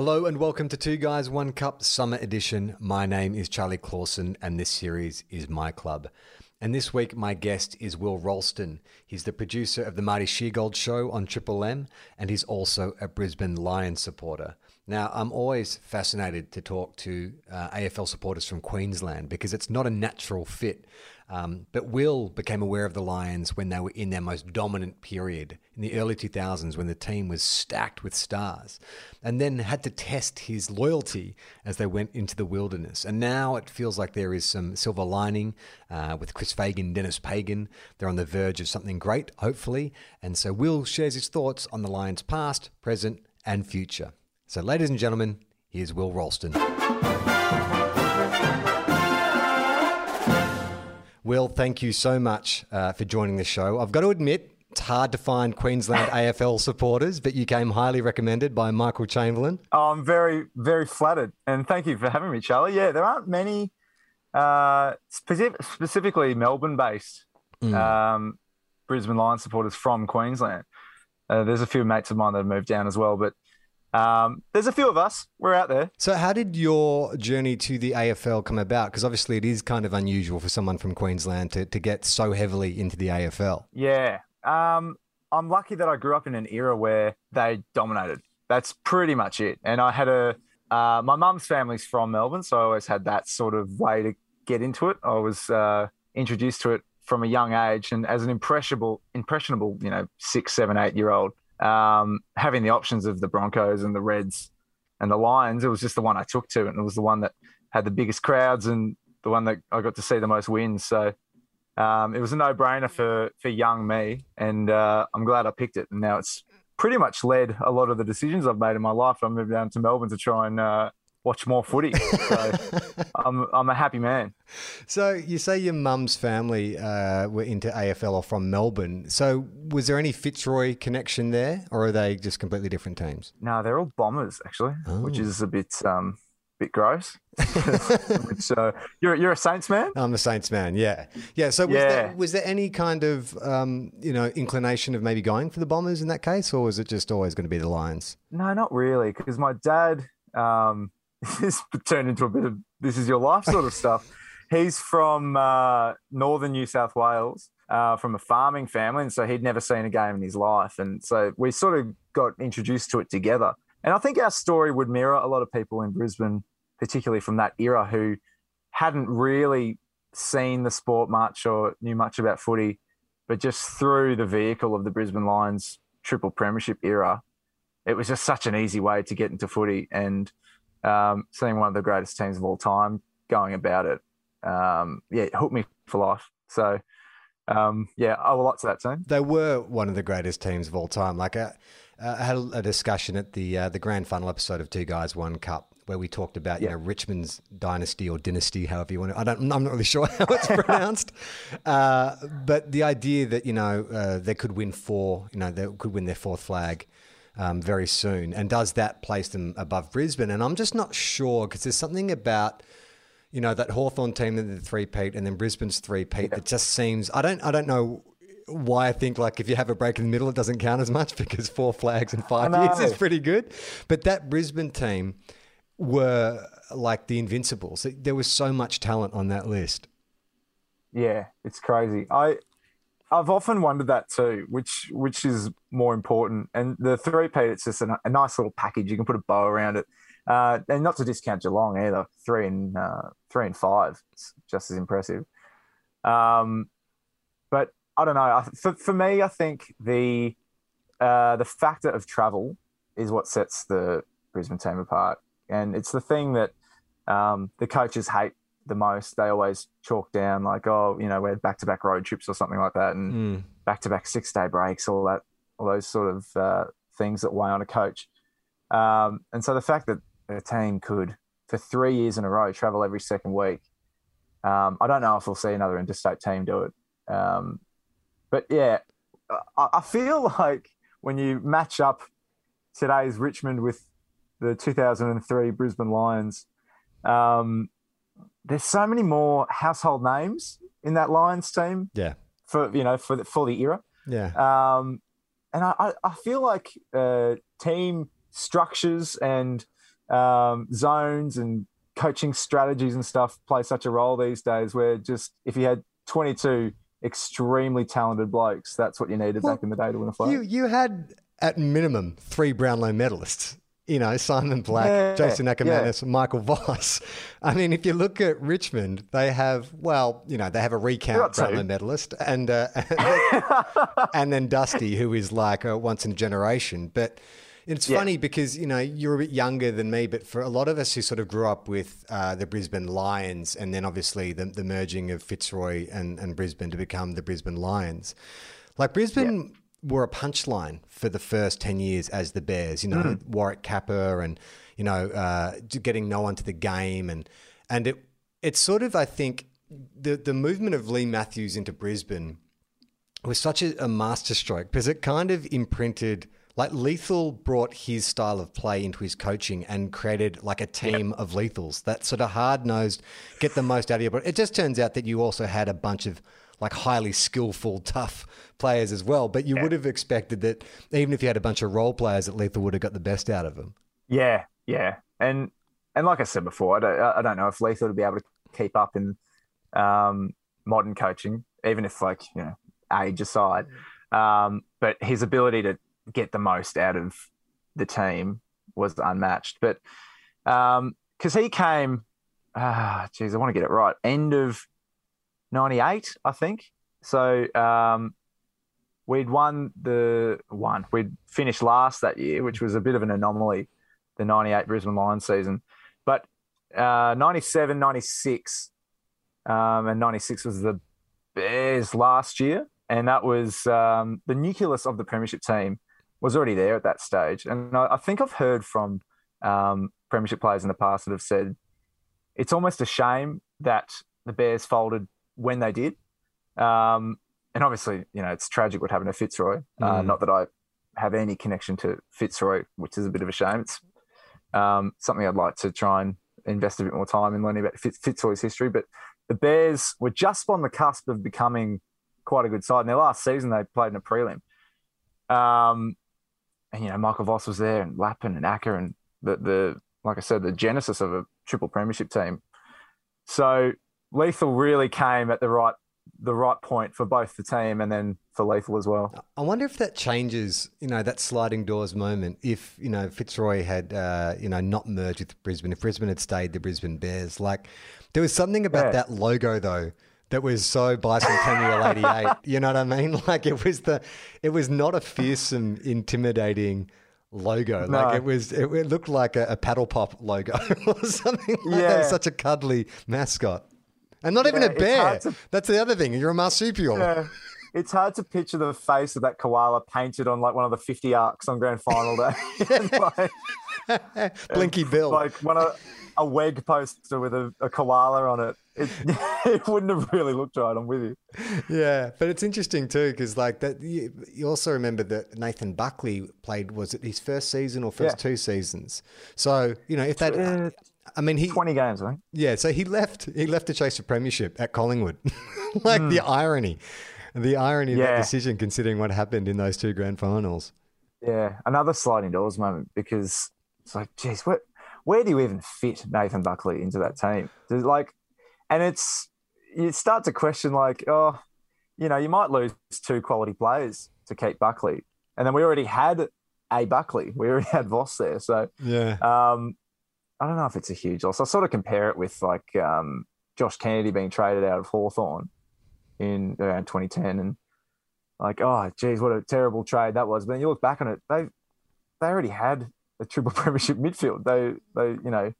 Hello and welcome to Two Guys One Cup Summer Edition. My name is Charlie Clausen and this series is My Club. And this week, my guest is Will Ralston. He's the producer of The Marty Sheargold Show on Triple M, and he's also a Brisbane Lions supporter. Now, I'm always fascinated to talk to uh, AFL supporters from Queensland because it's not a natural fit. Um, but Will became aware of the Lions when they were in their most dominant period in the early 2000s when the team was stacked with stars, and then had to test his loyalty as they went into the wilderness. And now it feels like there is some silver lining uh, with Chris Fagan, Dennis Pagan. They're on the verge of something great, hopefully. And so Will shares his thoughts on the Lions' past, present, and future. So, ladies and gentlemen, here's Will Ralston. Will, thank you so much uh, for joining the show. I've got to admit, it's hard to find Queensland AFL supporters, but you came highly recommended by Michael Chamberlain. Oh, I'm very, very flattered. And thank you for having me, Charlie. Yeah, there aren't many, uh, specific, specifically Melbourne based Mm. um, Brisbane Lions supporters from Queensland. Uh, there's a few mates of mine that have moved down as well, but um, there's a few of us. We're out there. So, how did your journey to the AFL come about? Because obviously, it is kind of unusual for someone from Queensland to, to get so heavily into the AFL. Yeah. Um, I'm lucky that I grew up in an era where they dominated. That's pretty much it. And I had a, uh, my mum's family's from Melbourne, so I always had that sort of way to get into it. I was uh, introduced to it from a young age, and as an impressionable, impressionable, you know, six, seven, eight year old, um, having the options of the Broncos and the Reds and the Lions, it was just the one I took to, and it was the one that had the biggest crowds and the one that I got to see the most wins. So um, it was a no-brainer for for young me, and uh, I'm glad I picked it. And now it's pretty much led a lot of the decisions I've made in my life. I moved down to Melbourne to try and uh, watch more footy. So I'm I'm a happy man. So, you say your mum's family uh, were into AFL or from Melbourne. So, was there any Fitzroy connection there, or are they just completely different teams? No, they're all bombers actually, which Oh. is a bit um bit gross. which uh, you're you're a Saints man. I'm a Saints man, yeah, yeah. So was Yeah. there was there any kind of um, you know inclination of maybe going for the Bombers in that case, or was it just always going to be the Lions? No, not really, because my dad um, this turned into a bit of this is your life sort of stuff. He's from uh, northern New South Wales, uh, from a farming family, and so he'd never seen a game in his life, and so we sort of got introduced to it together. And I think our story would mirror a lot of people in Brisbane, particularly from that era, who hadn't really seen the sport much or knew much about footy, but just through the vehicle of the Brisbane Lions triple premiership era, it was just such an easy way to get into footy and um, seeing one of the greatest teams of all time going about it. Um, yeah, it hooked me for life. So, um, yeah, I owe a lot to that team. They were one of the greatest teams of all time. Like uh, uh, I had a, discussion at the uh, the grand final episode of Two Guys One Cup where we talked about you Yeah. know Richmond's dynasty or dynasty, however you want to. I don't. I'm not really sure how it's pronounced, uh, but the idea that you know uh, they could win four, you know, they could win their fourth flag. Um, very soon, and does that place them above Brisbane? And I'm just not sure because there's something about you know that Hawthorn team that the three peat and then Brisbane's three peat that just seems I don't I don't know why I think like if you have a break in the middle it doesn't count as much because four flags in five years is pretty good. But that Brisbane team were like the invincibles. There was so much talent on that list. Yeah, it's crazy. I I've often wondered that too, which which is more important. And the three peat, it's just a, a nice little package. You can put a bow around it, uh, and not to discount Geelong either. Three and uh, three and five, it's just as impressive. Um, but I don't know. For for me, I think the uh, the factor of travel is what sets the Brisbane team apart, and it's the thing that um, the coaches hate the most. They always chalk down like, oh, you know, we're back to back road trips or something like that, and Mm. back to back six day breaks, all that, all those sort of uh, things that weigh on a coach. Um, and so the fact that the team could for three years in a row, travel every second week. Um, I don't know if we'll see another interstate team do it. Um, but yeah, I, I feel like when you match up today's Richmond with the 2003 Brisbane Lions, um, there's so many more household names in that Lions team. Yeah. For you know for the, for the era. Yeah. Um, and I, I feel like uh, team structures and um, zones and coaching strategies and stuff play such a role these days where just if you had 22 extremely talented blokes, that's what you needed well, back in the day to win a flag. You, you had at minimum three Brownlow medalists. You know, Simon Black, yeah, Jason Akermanis, yeah. Michael Voss. I mean, if you look at Richmond, they have, well, you know, they have a recount Brownlow medalist and, uh, and then Dusty, who is like a once in a generation. But it's yeah. funny because you know you're a bit younger than me, but for a lot of us who sort of grew up with uh, the Brisbane Lions, and then obviously the, the merging of Fitzroy and, and, Brisbane to become the Brisbane Lions, like Brisbane. Were a punchline for the first ten years as the Bears. You know, mm. Warwick Capper and you know uh, getting no one to the game, and and it it's sort of I think the the movement of Leigh Matthews into Brisbane was such a, a masterstroke because it kind of imprinted like Lethal brought his style of play into his coaching and created like a team yep. of lethals that sort of hard nosed, get the most out of you. But it just turns out that you also had a bunch of like highly skillful, tough players as well. But you yeah. would have expected that even if you had a bunch of role players, that Lethal would have got the best out of them. Yeah, yeah, and and like I said before, I don't I don't know if Lethal would be able to keep up in um, modern coaching, even if like you know age aside. Um, but his ability to get the most out of the team was unmatched. But because um, he came, ah, geez, I want to get it right. End of '98, I think. So um, we'd won the one. We'd finished last that year, which was a bit of an anomaly, the '98 Brisbane Lions season. But uh, '97, '96, um, and '96 was the Bears last year, and that was um, the nucleus of the premiership team was already there at that stage. And I, I think I've heard from um, Premiership players in the past that have said it's almost a shame that the Bears folded when they did. Um, and obviously, you know, it's tragic what happened to Fitzroy. Uh, mm. Not that I have any connection to Fitzroy, which is a bit of a shame. It's um, something I'd like to try and invest a bit more time in learning about Fitzroy's history. But the Bears were just on the cusp of becoming quite a good side. In their last season, they played in a prelim. Um, and you know Michael Voss was there and Lappin and Acker and the the like I said the genesis of a triple premiership team. So Lethal really came at the right the right point for both the team and then for Lethal as well. I wonder if that changes, you know, that sliding doors moment. If you know Fitzroy had, uh, you know, not merged with Brisbane, if Brisbane had stayed the Brisbane Bears, like there was something about yeah. that logo though that was so bicentennial 88. You know what I mean? Like it was the, it was not a fearsome, intimidating logo. No. Like it was, it, it looked like a, a, paddle pop logo or something like yeah. that. Such a cuddly mascot. And not yeah, even a bear. To... That's the other thing. You're a marsupial. Yeah. It's hard to picture the face of that koala painted on like one of the 50 arcs on grand final day. like, Blinky Bill. Like one of a WEG poster with a, a koala on it. it. It wouldn't have really looked right. I'm with you. Yeah, but it's interesting too because like that. You, you, also remember that Nathan Buckley played was it his first season or first yeah. two seasons? So you know if that. Uh, I mean, he twenty games, I think. Yeah, so he left. He left to chase a premiership at Collingwood. like mm. the irony, the irony yeah. of that decision, considering what happened in those two grand finals. Yeah, another sliding doors moment because it's like, geez, what where do you even fit Nathan Buckley into that team? like, and it's you start to question like, oh, you know, you might lose two quality players to keep Buckley, and then we already had a Buckley, we already had Voss there, so yeah. Um, I don't know if it's a huge loss. I sort of compare it with like um, Josh Kennedy being traded out of Hawthorn in around 2010, and like, oh, geez, what a terrible trade that was. But then you look back on it, they they already had a triple premiership midfield. They they you know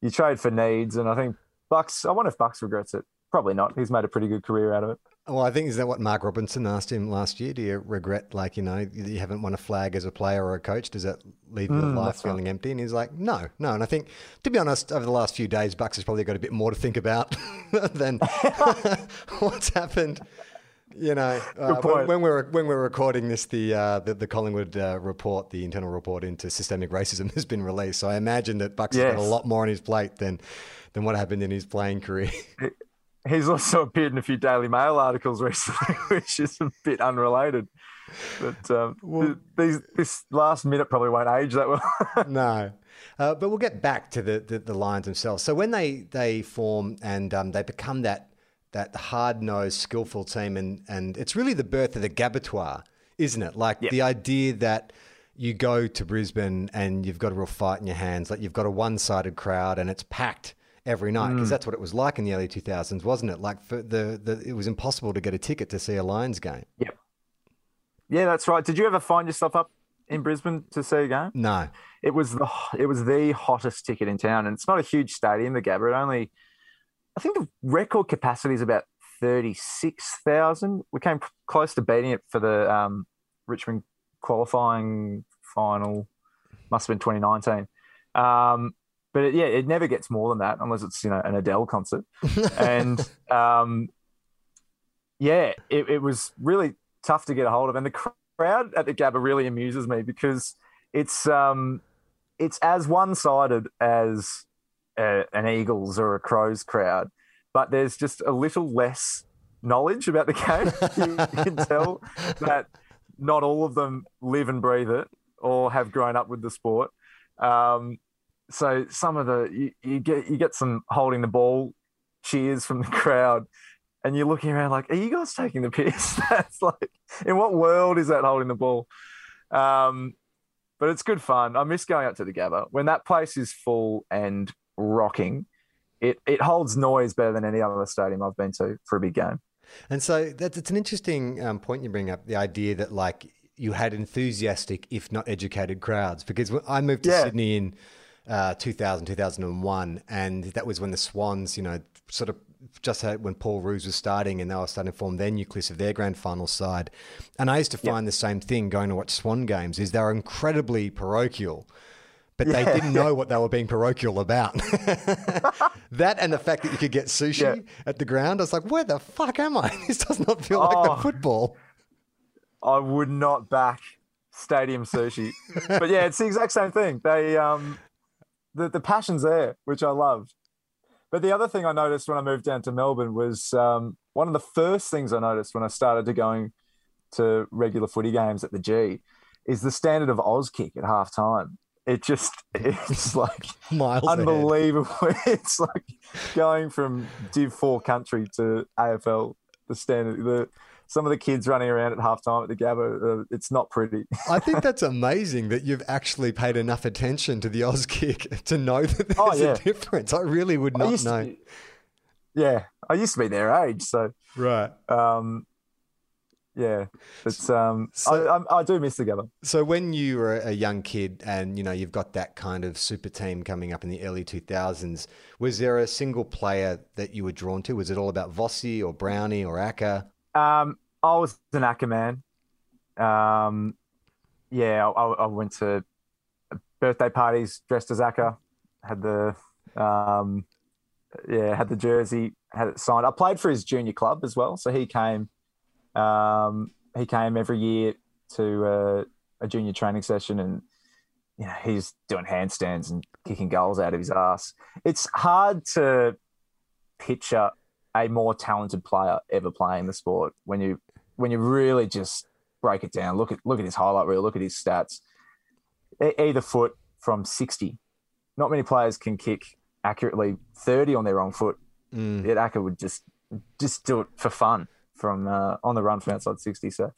you trade for needs, and I think Bucks. I wonder if Bucks regrets it. Probably not. He's made a pretty good career out of it. Well, I think is that what Mark Robinson asked him last year? Do you regret, like you know, you haven't won a flag as a player or a coach? Does that leave your Mm, life that's right. feeling empty? And he's like, no, no. And I think, to be honest, over the last few days, Bucks has probably got a bit more to think about than what's happened. You know, uh, when, when we're when we're recording this, the uh, the, the Collingwood uh, report, the internal report into systemic racism has been released. So I imagine that Bucks has got a lot more on his plate than than what happened in his playing career. He's also appeared in a few Daily Mail articles recently, which is a bit unrelated. But um, Well- th- these, this last minute probably won't age that well. no. Uh, but we'll get back to the, the, the Lions themselves. So when they, they form and um, they become that that hard nosed, skillful team, and, and it's really the birth of the Gabatoire, isn't it? Like Yep. the idea that you go to Brisbane and you've got a real fight in your hands, like you've got a one sided crowd and it's packed every night because that's what it was like in the early 2000s, wasn't it? Like for the, the it was impossible to get a ticket to see a Lions game. yep. Yeah, that's right. Did you ever find yourself up in Brisbane to see a game? No. It was the it was the hottest ticket in town, and it's not a huge stadium, the Gabba. It only, I think the record capacity is about thirty six thousand. We came close to beating it for the um, Richmond qualifying final. Must have been twenty nineteen. Um, but it, yeah, it never gets more than that unless it's you know an Adele concert. and um, yeah, it, it was really tough to get a hold of. And the crowd at the Gabba really amuses me because it's um, it's as one sided as a, an Eagles or a Crows crowd, but there's just a little less knowledge about the game. you, you can tell that not all of them live and breathe it or have grown up with the sport. Um, so some of the you, you get you get some holding the ball cheers from the crowd, and you're looking around like, are you guys taking the piss? That's like, in what world is that holding the ball? Um, but it's good fun. I miss going up to the Gabba when that place is full and rocking. It it holds noise better than any other stadium I've been to for a big game. And so that's it's an interesting um, point you bring up the idea that like you had enthusiastic, if not educated crowds. Because when I moved to Yeah. Sydney in uh, 2000, 2001, and that was when the Swans, you know, sort of just had when Paul Roos was starting and they were starting to form their nucleus of their grand final side. And I used to find the same thing going to watch Swan games is they're incredibly parochial. But they didn't know what they were being parochial about. that and the fact that you could get sushi Yeah. at the ground. I was like, where the fuck am I? This does not feel like Oh. the football. I would not back stadium sushi. but yeah, it's the exact same thing. They um the, the passion's there, which I loved. But the other thing I noticed when I moved down to Melbourne was um, one of the first things I noticed when I started to going to regular footy games at the G is the standard of Auskick at half time. It just it's like Miles unbelievable. it's like going from Div Four country to AFL. The standard, the some of the kids running around at halftime at the Gabba. Uh, it's not pretty. I think that's amazing that you've actually paid enough attention to the Auskick to know that there's Oh, yeah. a difference. I really would not know. to, yeah, I used to be their age, so Right. um, yeah, it's um, So- I, I, I do miss the Gabba. So when you were a young kid and you know you've got that kind of super team coming up in the early 2000s, was there a single player that you were drawn to? Was it all about Vossi or Brownie or Acker? Um, I was an Acker man. Um, yeah, I, I went to birthday parties dressed as Acker. Had the um, yeah, had the jersey, had it signed. I played for his junior club as well, so he came. Um, he came every year to uh, a junior training session, and you know he's doing handstands and kicking goals out of his ass. It's hard to picture a more talented player ever playing the sport when you when you really just break it down. Look at look at his highlight reel. Look at his stats. Either foot from sixty. Not many players can kick accurately thirty on their wrong foot. Mm. Yet Acker would just just do it for fun from uh, on the run from outside sixty. So,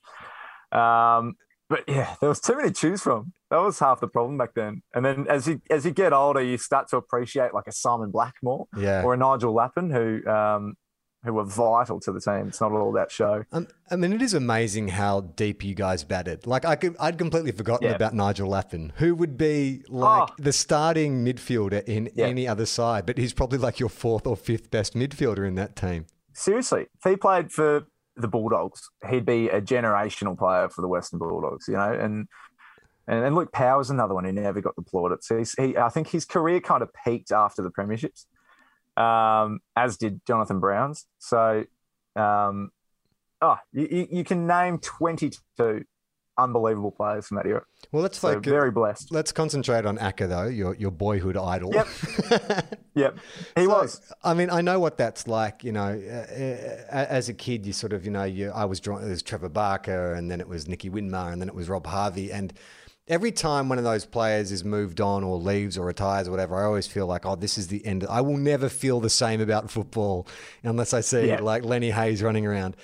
um, but yeah, there was too many to choose from. That was half the problem back then. And then as you as you get older, you start to appreciate like a Simon Blackmore Yeah. or a Nigel Lappin who um, who were vital to the team. It's not all that show. Um, I mean, it is amazing how deep you guys batted. Like, I could, I'd completely forgotten Yeah. about Nigel Lappin, who would be like Oh. the starting midfielder in Yeah. any other side, but he's probably like your fourth or fifth best midfielder in that team. Seriously, if he played for the Bulldogs. He'd be a generational player for the Western Bulldogs, you know, and and, and Luke Power's another one who never got the plaudits. So he's, he, I think his career kind of peaked after the premierships, um, as did Jonathan Brown's. So, um, oh, you, you can name 22 unbelievable players from that era. Well, let's So like very blessed. let's concentrate on Acker though, your your boyhood idol. Yep. Yep, he So, was. I mean, I know what that's like. You know, as a kid, you sort of, you know, you, I was drawn. It was Trevor Barker, and then it was Nicky Winmar, and then it was Rob Harvey. And every time one of those players is moved on or leaves or retires or whatever, I always feel like, oh, this is the end. I will never feel the same about football unless I see Yeah. like Lenny Hayes running around.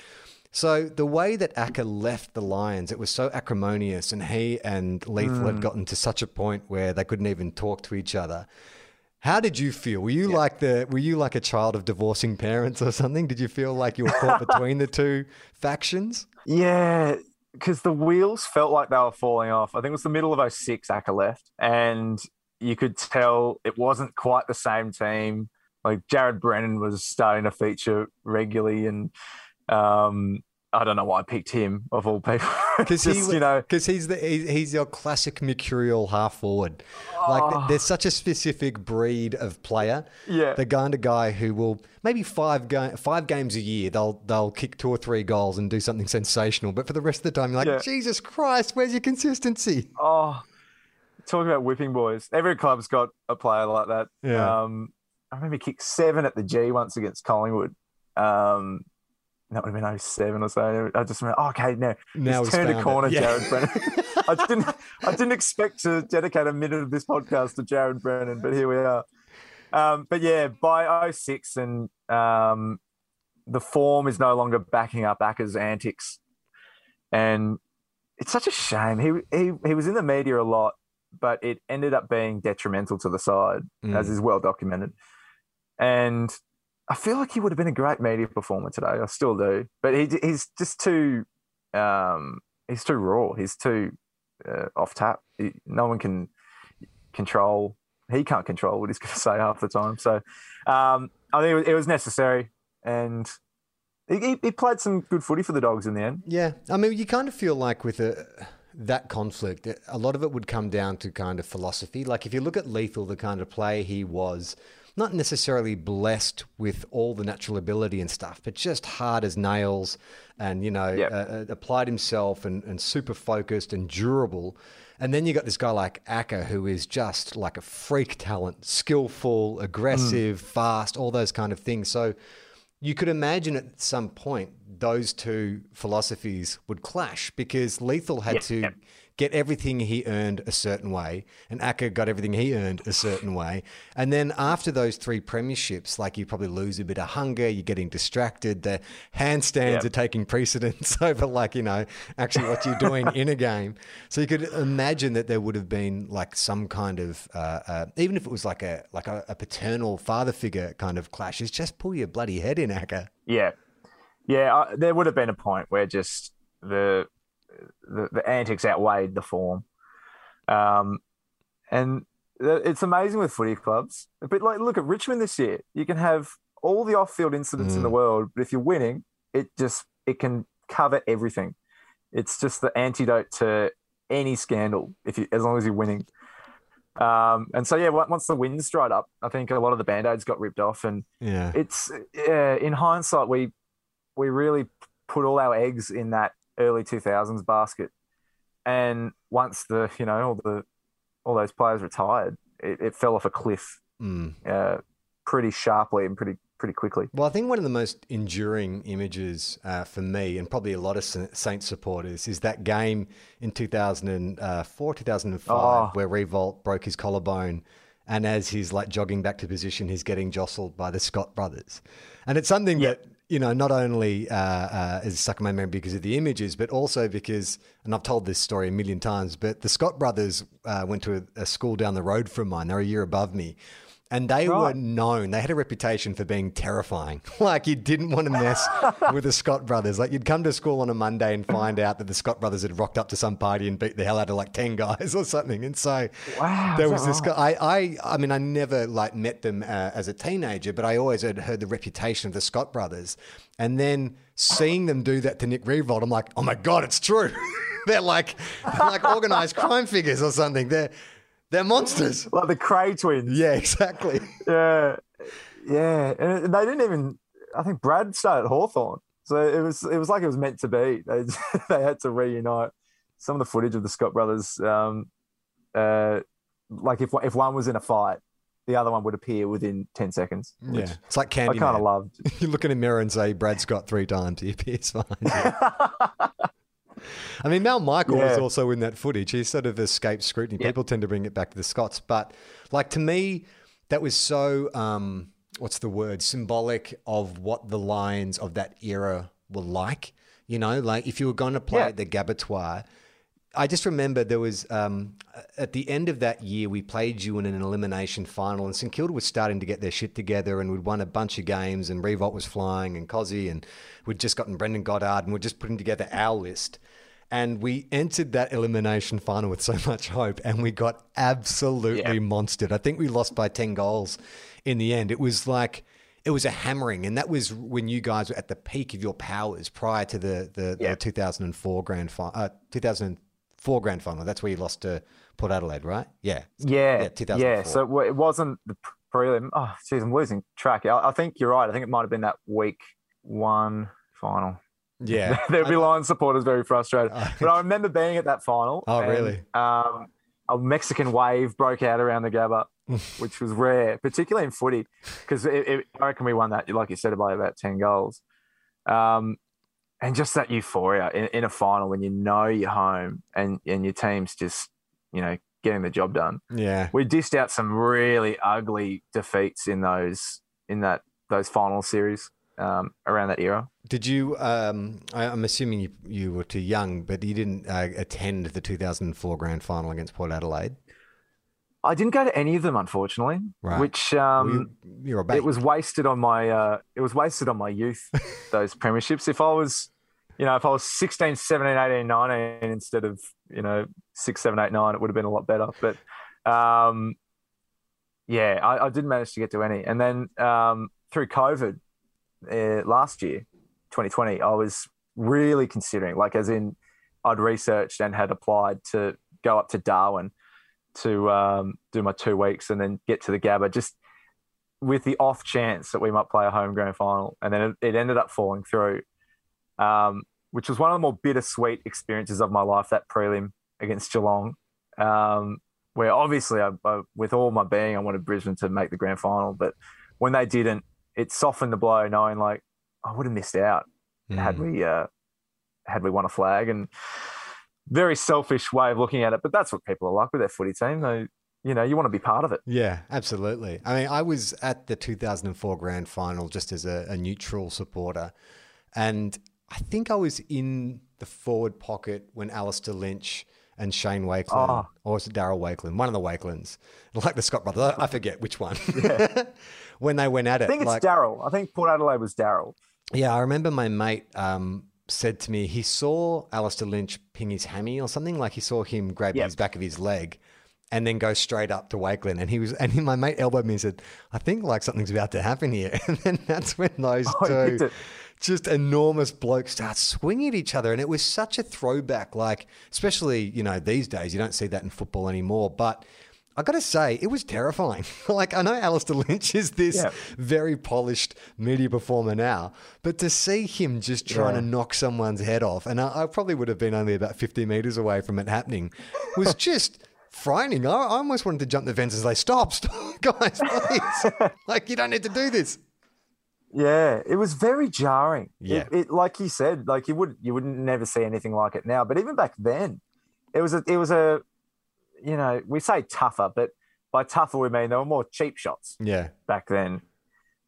So the way that Acker left the Lions, it was so acrimonious, and he and Lethal had mm. gotten to such a point where they couldn't even talk to each other. How did you feel? Were you like the were you like a child of divorcing parents or something? Did you feel like you were caught between the two factions? Yeah, because the wheels felt like they were falling off. I think it was the middle of 06 Acker left, and you could tell it wasn't quite the same team. Like Jared Brennan was starting to feature regularly, and um, I don't know why I picked him of all people. Because he, you know, because he's the he- he's your classic mercurial half forward. Like there's such a specific breed of player. Yeah. the kind of guy who will maybe five ga- five games a year they'll they'll kick two or three goals and do something sensational, but for the rest of the time you're like, Yeah. Jesus Christ, where's your consistency? oh, talking about whipping boys. Every club's got a player like that. Yeah. Um, I remember he kicked seven at the G once against Collingwood. Um, that would have been 07 or so. I just remember, oh, okay, no, Now he's turned a corner, Yeah. Jared Brennan. I didn't, I didn't expect to dedicate a minute of this podcast to Jared Brennan, but here we are. Um, but yeah, by 06 and um, the form is no longer backing up Acker's antics, and it's such a shame. He he he was in the media a lot, but it ended up being detrimental to the side, Mm. as is well documented. And I feel like he would have been a great media performer today. I still do, but he he's just too um, he's too raw. He's too uh, off tap. He, no one can control. He can't control what he's going to say half the time. So um, I think it was, necessary, and he, he, he played some good footy for the Dogs in the end. Yeah, I mean, you kind of feel like with a, that conflict, a lot of it would come down to kind of philosophy. Like if you look at Lethal, the kind of player he was, not necessarily blessed with all the natural ability and stuff, but just hard as nails, and you know, Yeah. uh, uh, applied himself and, and super focused and durable. And then you got this guy like Acker, who is just like a freak talent, skillful, aggressive, fast, all those kind of things. So you could imagine at some point those two philosophies would clash because Lethal had Yeah, to yeah. Get everything he earned a certain way, and Acker got everything he earned a certain way. And then after those three premierships, like you probably lose a bit of hunger, you're getting distracted. The handstands Yeah. are taking precedence over, like, you know, actually what you're doing in a game. So you could imagine that there would have been like some kind of, uh, uh, even if it was like a like a, a paternal father figure kind of clash, is just pull your bloody head in, Acker. Yeah, yeah. Uh, there would have been a point where just the the, the antics outweighed the form, um, and it's amazing with footy clubs. But like, look at Richmond this year. You can have all the off-field incidents in the world, but if you're winning, it just it can cover everything. It's just the antidote to any scandal if you as long as you're winning. Um, and so yeah, once the wins dried up, I think a lot of the band-aids got ripped off, and Yeah. it's yeah, in hindsight we we really put all our eggs in that early 2000s basket and once the you know all the all those players retired it, it fell off a cliff Mm. uh, pretty sharply and pretty pretty quickly Well, I think one of the most enduring images uh, for me, and probably a lot of Sa- Saints supporters, is that game in 2004, 2005, Oh. where Riewoldt broke his collarbone. And as he's like jogging back to position, he's getting jostled by the Scott brothers. And it's something Yeah. that, you know, not only uh, uh, is stuck in my memory because of the images, but also because, and I've told this story a million times, but the Scott brothers uh, went to a, a school down the road from mine. They're a year above me. And they were known, they had a reputation for being terrifying. like, you didn't want to mess with the Scott brothers. Like, you'd come to school on a Monday and find out that the Scott brothers had rocked up to some party and beat the hell out of like 10 guys or something. And so Wow, there was this guy. I, I, I mean, I never like met them uh, as a teenager, but I always had heard the reputation of the Scott brothers. And then seeing them do that to Nick Riewoldt, I'm like, oh my God, it's true. they're like, they're like organized crime figures or something. They're, they're monsters. Like the Kray twins. Yeah, exactly. Yeah. Yeah. And they didn't even, I think Brad started at Hawthorn. So it was, it was like it was meant to be. They, they had to reunite some of the footage of the Scott brothers. Um, uh, like if, if one was in a fight, the other one would appear within 10 seconds. Yeah, it's like candy. I kind of loved. You look in a mirror and say Brad Scott three times. He appears fine. I mean, Mal Michael was also in that footage. He sort of escaped scrutiny. Yeah. People tend to bring it back to the Scotts, but like to me, that was so um, what's the word? Symbolic of what the Lions of that era were like. You know, like if you were going to play Yeah. at the Gabatoir. I just remember there was um, at the end of that year we played you in an elimination final, and St Kilda was starting to get their shit together, and we'd won a bunch of games, and Riewoldt was flying, and Cozzy, and we'd just gotten Brendan Goddard, and we're just putting together our list, and we entered that elimination final with so much hope, and we got absolutely Yeah. monstered. I think we lost by ten goals in the end. It was like. It was a hammering, and that was when you guys were at the peak of your powers prior to the the, Yeah. the 2004 grand final. Uh, 2004 grand final. That's where you lost to Port Adelaide, right? Yeah. Yeah, Yeah, 2004. yeah. So it it wasn't the prelim. Oh, geez, I'm losing track. I, I think you're right. I think it might have been that week one final. Yeah. There'd be Lions supporters very frustrated. But I remember being at that final. Oh, and, really? Um, a Mexican wave broke out around the Gabba, which was rare, particularly in footy, because I reckon we won that, like you said, by about ten goals. Um, and just that euphoria in, in a final when you know you're home and and your team's just you know getting the job done yeah. we dished out some really ugly defeats in those in that those final series um, around that era. Did you? Um, I, I'm assuming you, you were too young, but you didn't uh, attend the 2004 grand final against Port Adelaide. I didn't go to any of them, unfortunately, Right. which um, you, you're a it was wasted on my uh, it was wasted on my youth. those premierships. If I was, you know, if I was 16, 17, 18, 19 instead of you know six, seven, eight, nine, it would have been a lot better. But um, yeah, I, I didn't manage to get to any. And then um, through COVID uh, last year, 2020, I was really considering, like, as in, I'd researched and had applied to go up to Darwin to um, do my two weeks and then get to the Gabba, just with the off chance that we might play a home grand final. And then it, it ended up falling through, um, which was one of the more bittersweet experiences of my life, that prelim against Geelong. Um, where obviously, I, I, with all my being, I wanted Brisbane to make the grand final. But when they didn't, it softened the blow, knowing like I would have missed out had Mm. we uh, had we won a flag. And very selfish way of looking at it, but that's what people are like with their footy team. They, you know, you want to be part of it. Yeah, absolutely. I mean, I was at the 2004 grand final just as a, a neutral supporter. And I think I was in the forward pocket when Alastair Lynch and Shane Wakelin, Oh. or was it Darryl Wakelin? One of the Wakelins, like the Scott brothers. I forget which one. when they went at it. I think it's like, Daryl. I think Port Adelaide was Daryl. yeah, I remember my mate um, said to me he saw Alastair Lynch ping his hammy or something. Like he saw him grab Yep. his back of his leg and then go straight up to Wakeland. And he was, and he, my mate elbowed me and said, "I think like something's about to happen here." And then that's when those Oh, two. Just enormous blokes start swinging at each other, and it was such a throwback. Like, especially you know these days, you don't see that in football anymore, but. I got to say, it was terrifying. like, I know Alastair Lynch is this Yeah. very polished media performer now, but to see him just trying Yeah. to knock someone's head off, and I, I probably would have been only about 50 meters away from it happening, was just frightening. I, I almost wanted to jump the fence and say, Stop, stop, guys, please. like, you don't need to do this. Yeah, it was very jarring. Yeah. it, it, like you said, like you would you wouldn't never see anything like it now. But even back then, it was a it was a, you know, we say tougher, but by tougher we mean there were more cheap shots Yeah. back then.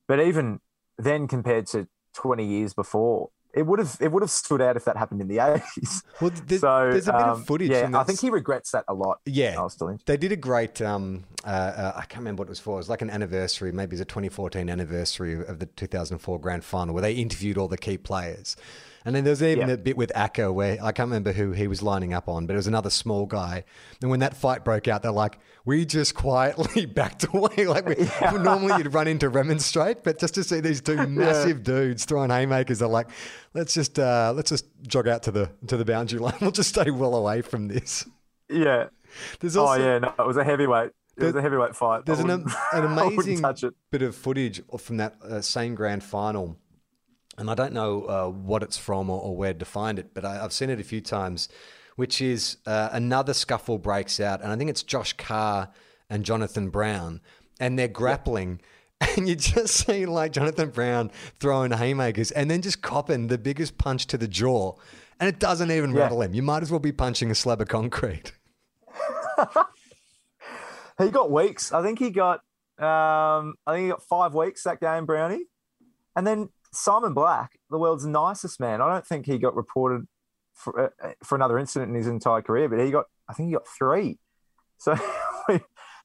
But even then, compared to twenty years before, it would have it would have stood out if that happened in the eighties. Well, there's, so, there's a bit um, of footage. Yeah, I think he regrets that a lot. Yeah, they did a great. Um, uh, uh, I can't remember what it was for. It was like an anniversary, maybe it's a 2014 anniversary of the 2004 Grand Final, where they interviewed all the key players. And then there's even yeah. a bit with Acker where I can't remember who he was lining up on, but it was another small guy. And when that fight broke out, they're like, we just quietly backed away. like we, yeah. normally you'd run into remonstrate, but just to see these two massive yeah. dudes throwing haymakers, they're like, let's just uh, let's just jog out to the to the boundary line. We'll just stay well away from this. Yeah. There's oh, also, oh yeah, no, it was a heavyweight. It was a heavyweight fight. There's an, an amazing bit of footage from that uh, same grand final and I don't know uh, what it's from or, or, where to find it, but I, have seen it a few times, which is uh, another scuffle breaks out, and I think it's Josh Carr and Jonathan Brown, and they're grappling. And you just see like Jonathan Brown throwing haymakers and then just copping the biggest punch to the jaw, and it doesn't even yeah. rattle him. You might as well be punching a slab of concrete. he got weeks. I think he got. Um, I think he got five weeks that game, Brownie, and then Simon Black, the world's nicest man. I don't think he got reported for, uh, for another incident in his entire career, but he got, I think he got three. So we,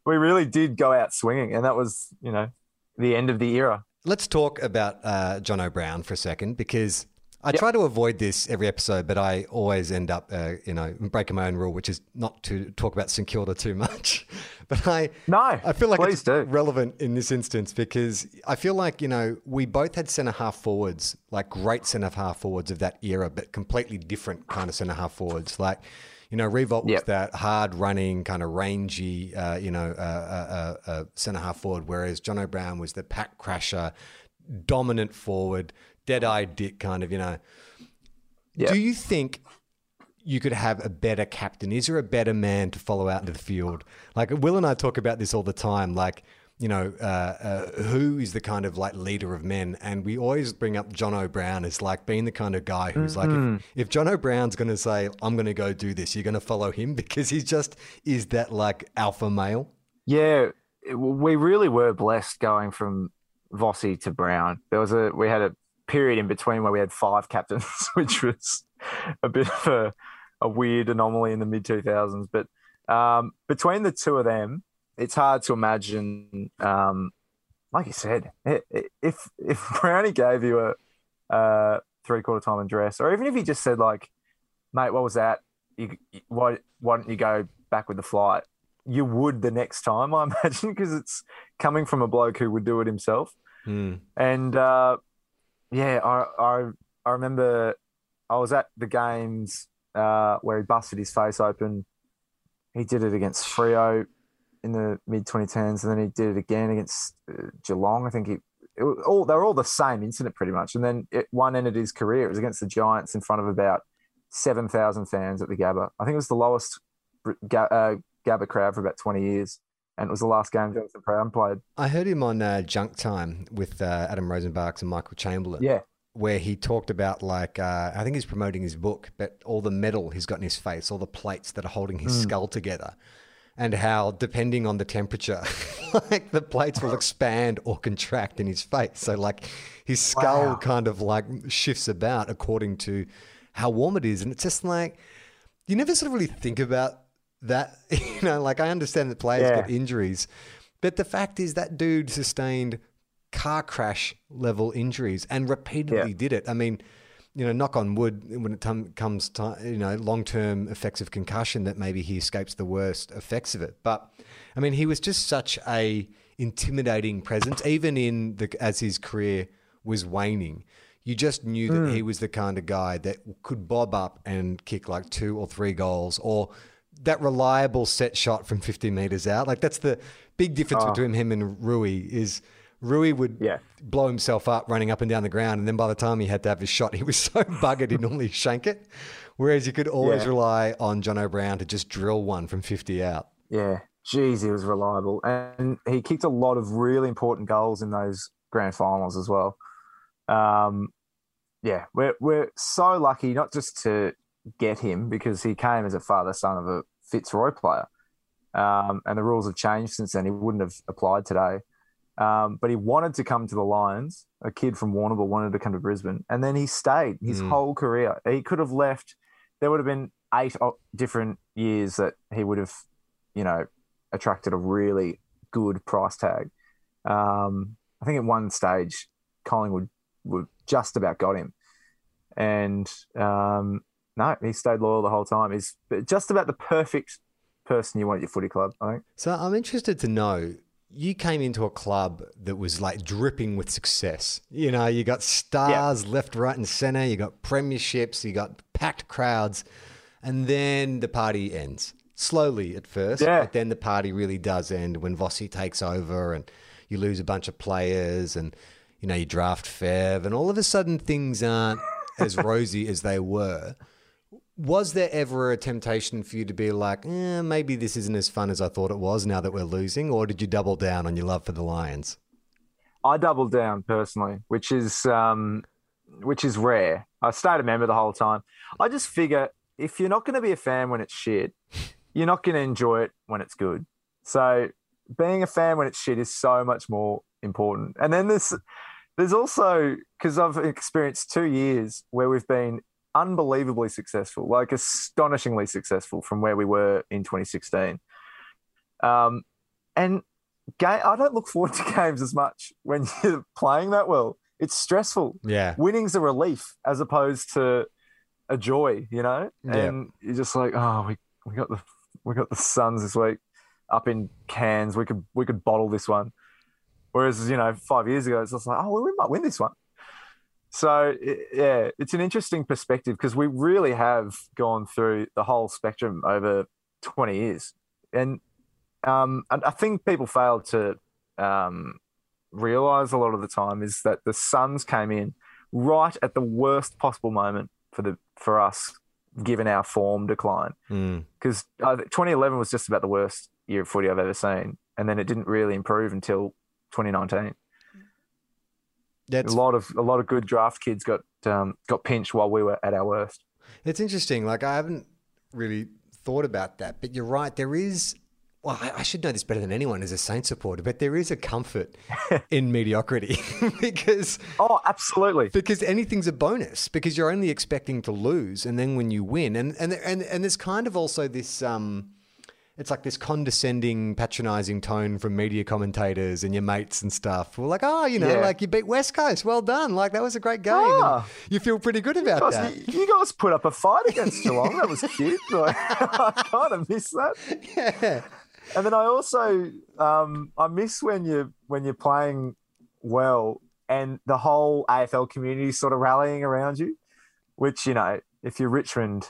we really did go out swinging, and that was, you know, the end of the era. Let's talk about uh, Jono Brown for a second because I yep. try to avoid this every episode, but I always end up, uh, you know, breaking my own rule, which is not to talk about St Kilda too much. But I, no, I feel like it's do. relevant in this instance because I feel like you know we both had centre half forwards, like great centre half forwards of that era, but completely different kind of centre half forwards. Like, you know, Riewoldt was yep. that hard running, kind of rangy, uh, you know, uh, uh, uh, uh centre half forward, whereas Jono Brown was the pack crasher, dominant forward dead eyed dick kind of, you know. Yep. Do you think you could have a better captain? Is there a better man to follow out into the field? Like Will and I talk about this all the time. Like, you know, uh, uh, who is the kind of like leader of men? And we always bring up John Brown as like being the kind of guy who's mm-hmm. like, if, if Jono Brown's going to say, I'm going to go do this, you're going to follow him because he just is that like alpha male. Yeah, we really were blessed going from Vossi to Brown. There was a, we had a period in between where we had five captains, which was a bit of a, a weird anomaly in the mid 2000s. But um, between the two of them, it's hard to imagine. Um, like you said, if if Brownie gave you a, a three quarter time address, or even if he just said like, "Mate, what was that? You, why why don't you go back with the flight?" You would the next time, I imagine, because it's coming from a bloke who would do it himself. Mm. And uh, yeah, I, I I remember I was at the games uh, where he busted his face open. He did it against Freo in the mid 2010s, and then he did it again against uh, Geelong. I think he it all they were all the same incident pretty much. And then it, one ended his career. It was against the Giants in front of about seven thousand fans at the Gabba. I think it was the lowest uh, Gabba crowd for about twenty years and it was the last game Jonathan Brown played. I heard him on uh, Junk Time with uh, Adam Rozenbachs and Michael Chamberlain. Yeah. Where he talked about, like, uh, I think he's promoting his book, but all the metal he's got in his face, all the plates that are holding his mm. skull together, and how, depending on the temperature, like the plates will expand or contract in his face. So, like, his skull wow. kind of like shifts about according to how warm it is. And it's just like, you never sort of really think about that you know, like I understand that players yeah. get injuries, but the fact is that dude sustained car crash level injuries and repeatedly yeah. did it. I mean, you know, knock on wood when it t- comes to you know long term effects of concussion that maybe he escapes the worst effects of it. But I mean, he was just such a intimidating presence, even in the as his career was waning. You just knew that mm. he was the kind of guy that could bob up and kick like two or three goals, or that reliable set shot from 50 meters out. Like that's the big difference oh. between him and Rui is Rui would yeah. blow himself up running up and down the ground, and then by the time he had to have his shot, he was so buggered he'd normally shank it. Whereas you could always yeah. rely on Jono Brown to just drill one from 50 out. Yeah, geez, he was reliable, and he kicked a lot of really important goals in those grand finals as well. Um, yeah, we're we're so lucky not just to get him because he came as a father son of a Fitzroy player. Um, and the rules have changed since then. He wouldn't have applied today. Um, but he wanted to come to the Lions. A kid from Warrnambool wanted to come to Brisbane, and then he stayed his Mm. whole career. He could have left. There would have been eight different years that he would have, you know, attracted a really good price tag. Um, I think at one stage, Collingwood would just about got him, and um, no, he stayed loyal the whole time. He's just about the perfect person you want at your footy club. I think. So I'm interested to know. You came into a club that was like dripping with success. You know, you got stars left, right, and center. You got premierships. You got packed crowds, and then the party ends slowly at first. Yeah. But then the party really does end when Vossi takes over, and you lose a bunch of players, and you know you draft Fev, and all of a sudden things aren't as rosy as they were. Was there ever a temptation for you to be like, eh, maybe this isn't as fun as I thought it was now that we're losing? Or did you double down on your love for the Lions? I doubled down personally, which is um, which is rare. I stayed a member the whole time. I just figure if you're not going to be a fan when it's shit, you're not going to enjoy it when it's good. So being a fan when it's shit is so much more important. And then there's there's also because I've experienced two years where we've been unbelievably successful, like astonishingly successful from where we were in 2016. Um, and game, I don't look forward to games as much when you're playing that well. It's stressful. Yeah. Winning's a relief as opposed to a joy, you know. Yeah. And you're just like, oh, we, we got the we got the Suns this week up in Cairns. We could we could bottle this one. Whereas you know, five years ago, it's just like, oh, well, we might win this one. So yeah, it's an interesting perspective because we really have gone through the whole spectrum over 20 years, and um, I think people fail to um, realize a lot of the time is that the Suns came in right at the worst possible moment for the for us, given our form decline. Mm. Because uh, 2011 was just about the worst year of footy I've ever seen, and then it didn't really improve until 2019. That's, a lot of a lot of good draft kids got um, got pinched while we were at our worst. it's interesting. Like, I haven't really thought about that, but you're right. There is, well, I, I should know this better than anyone as a Saints supporter, but there is a comfort in mediocrity because Oh, absolutely. because anything's a bonus because you're only expecting to lose and then when you win and and and, and there's kind of also this um it's like this condescending patronizing tone from media commentators and your mates and stuff we're like oh you know Yeah. like you beat west coast well done like that was a great game Ah. you feel pretty good about Guys, that you, you guys put up a fight against Geelong. That was cute. Like, I kind of miss that. yeah And then I also um, I miss when you when you're playing well and the whole AFL community sort of rallying around you, which you know if you're Richmond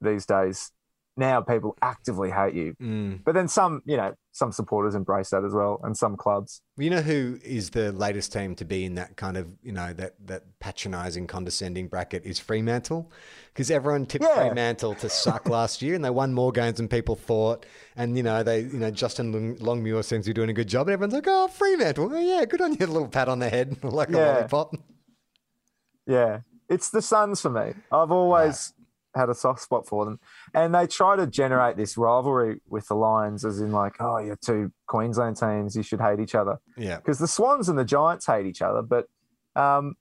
these days now people actively hate you. Mm. But then some you know some supporters embrace that as well, and some clubs. you know who is the latest team to be in that kind of you know that that patronizing condescending bracket is fremantle because everyone tipped Yeah. fremantle to suck last year and they won more games than people thought and you know they you know justin Long- longmuir seems to be doing a good job and everyone's like oh fremantle oh, yeah good on you a little pat on the head like a lollipop Yeah, it's the Suns for me. I've always had a soft spot for them, and they try to generate this rivalry with the Lions, as in like, oh, you're two Queensland teams, you should hate each other. yeah Because the Swans and the Giants hate each other, but um,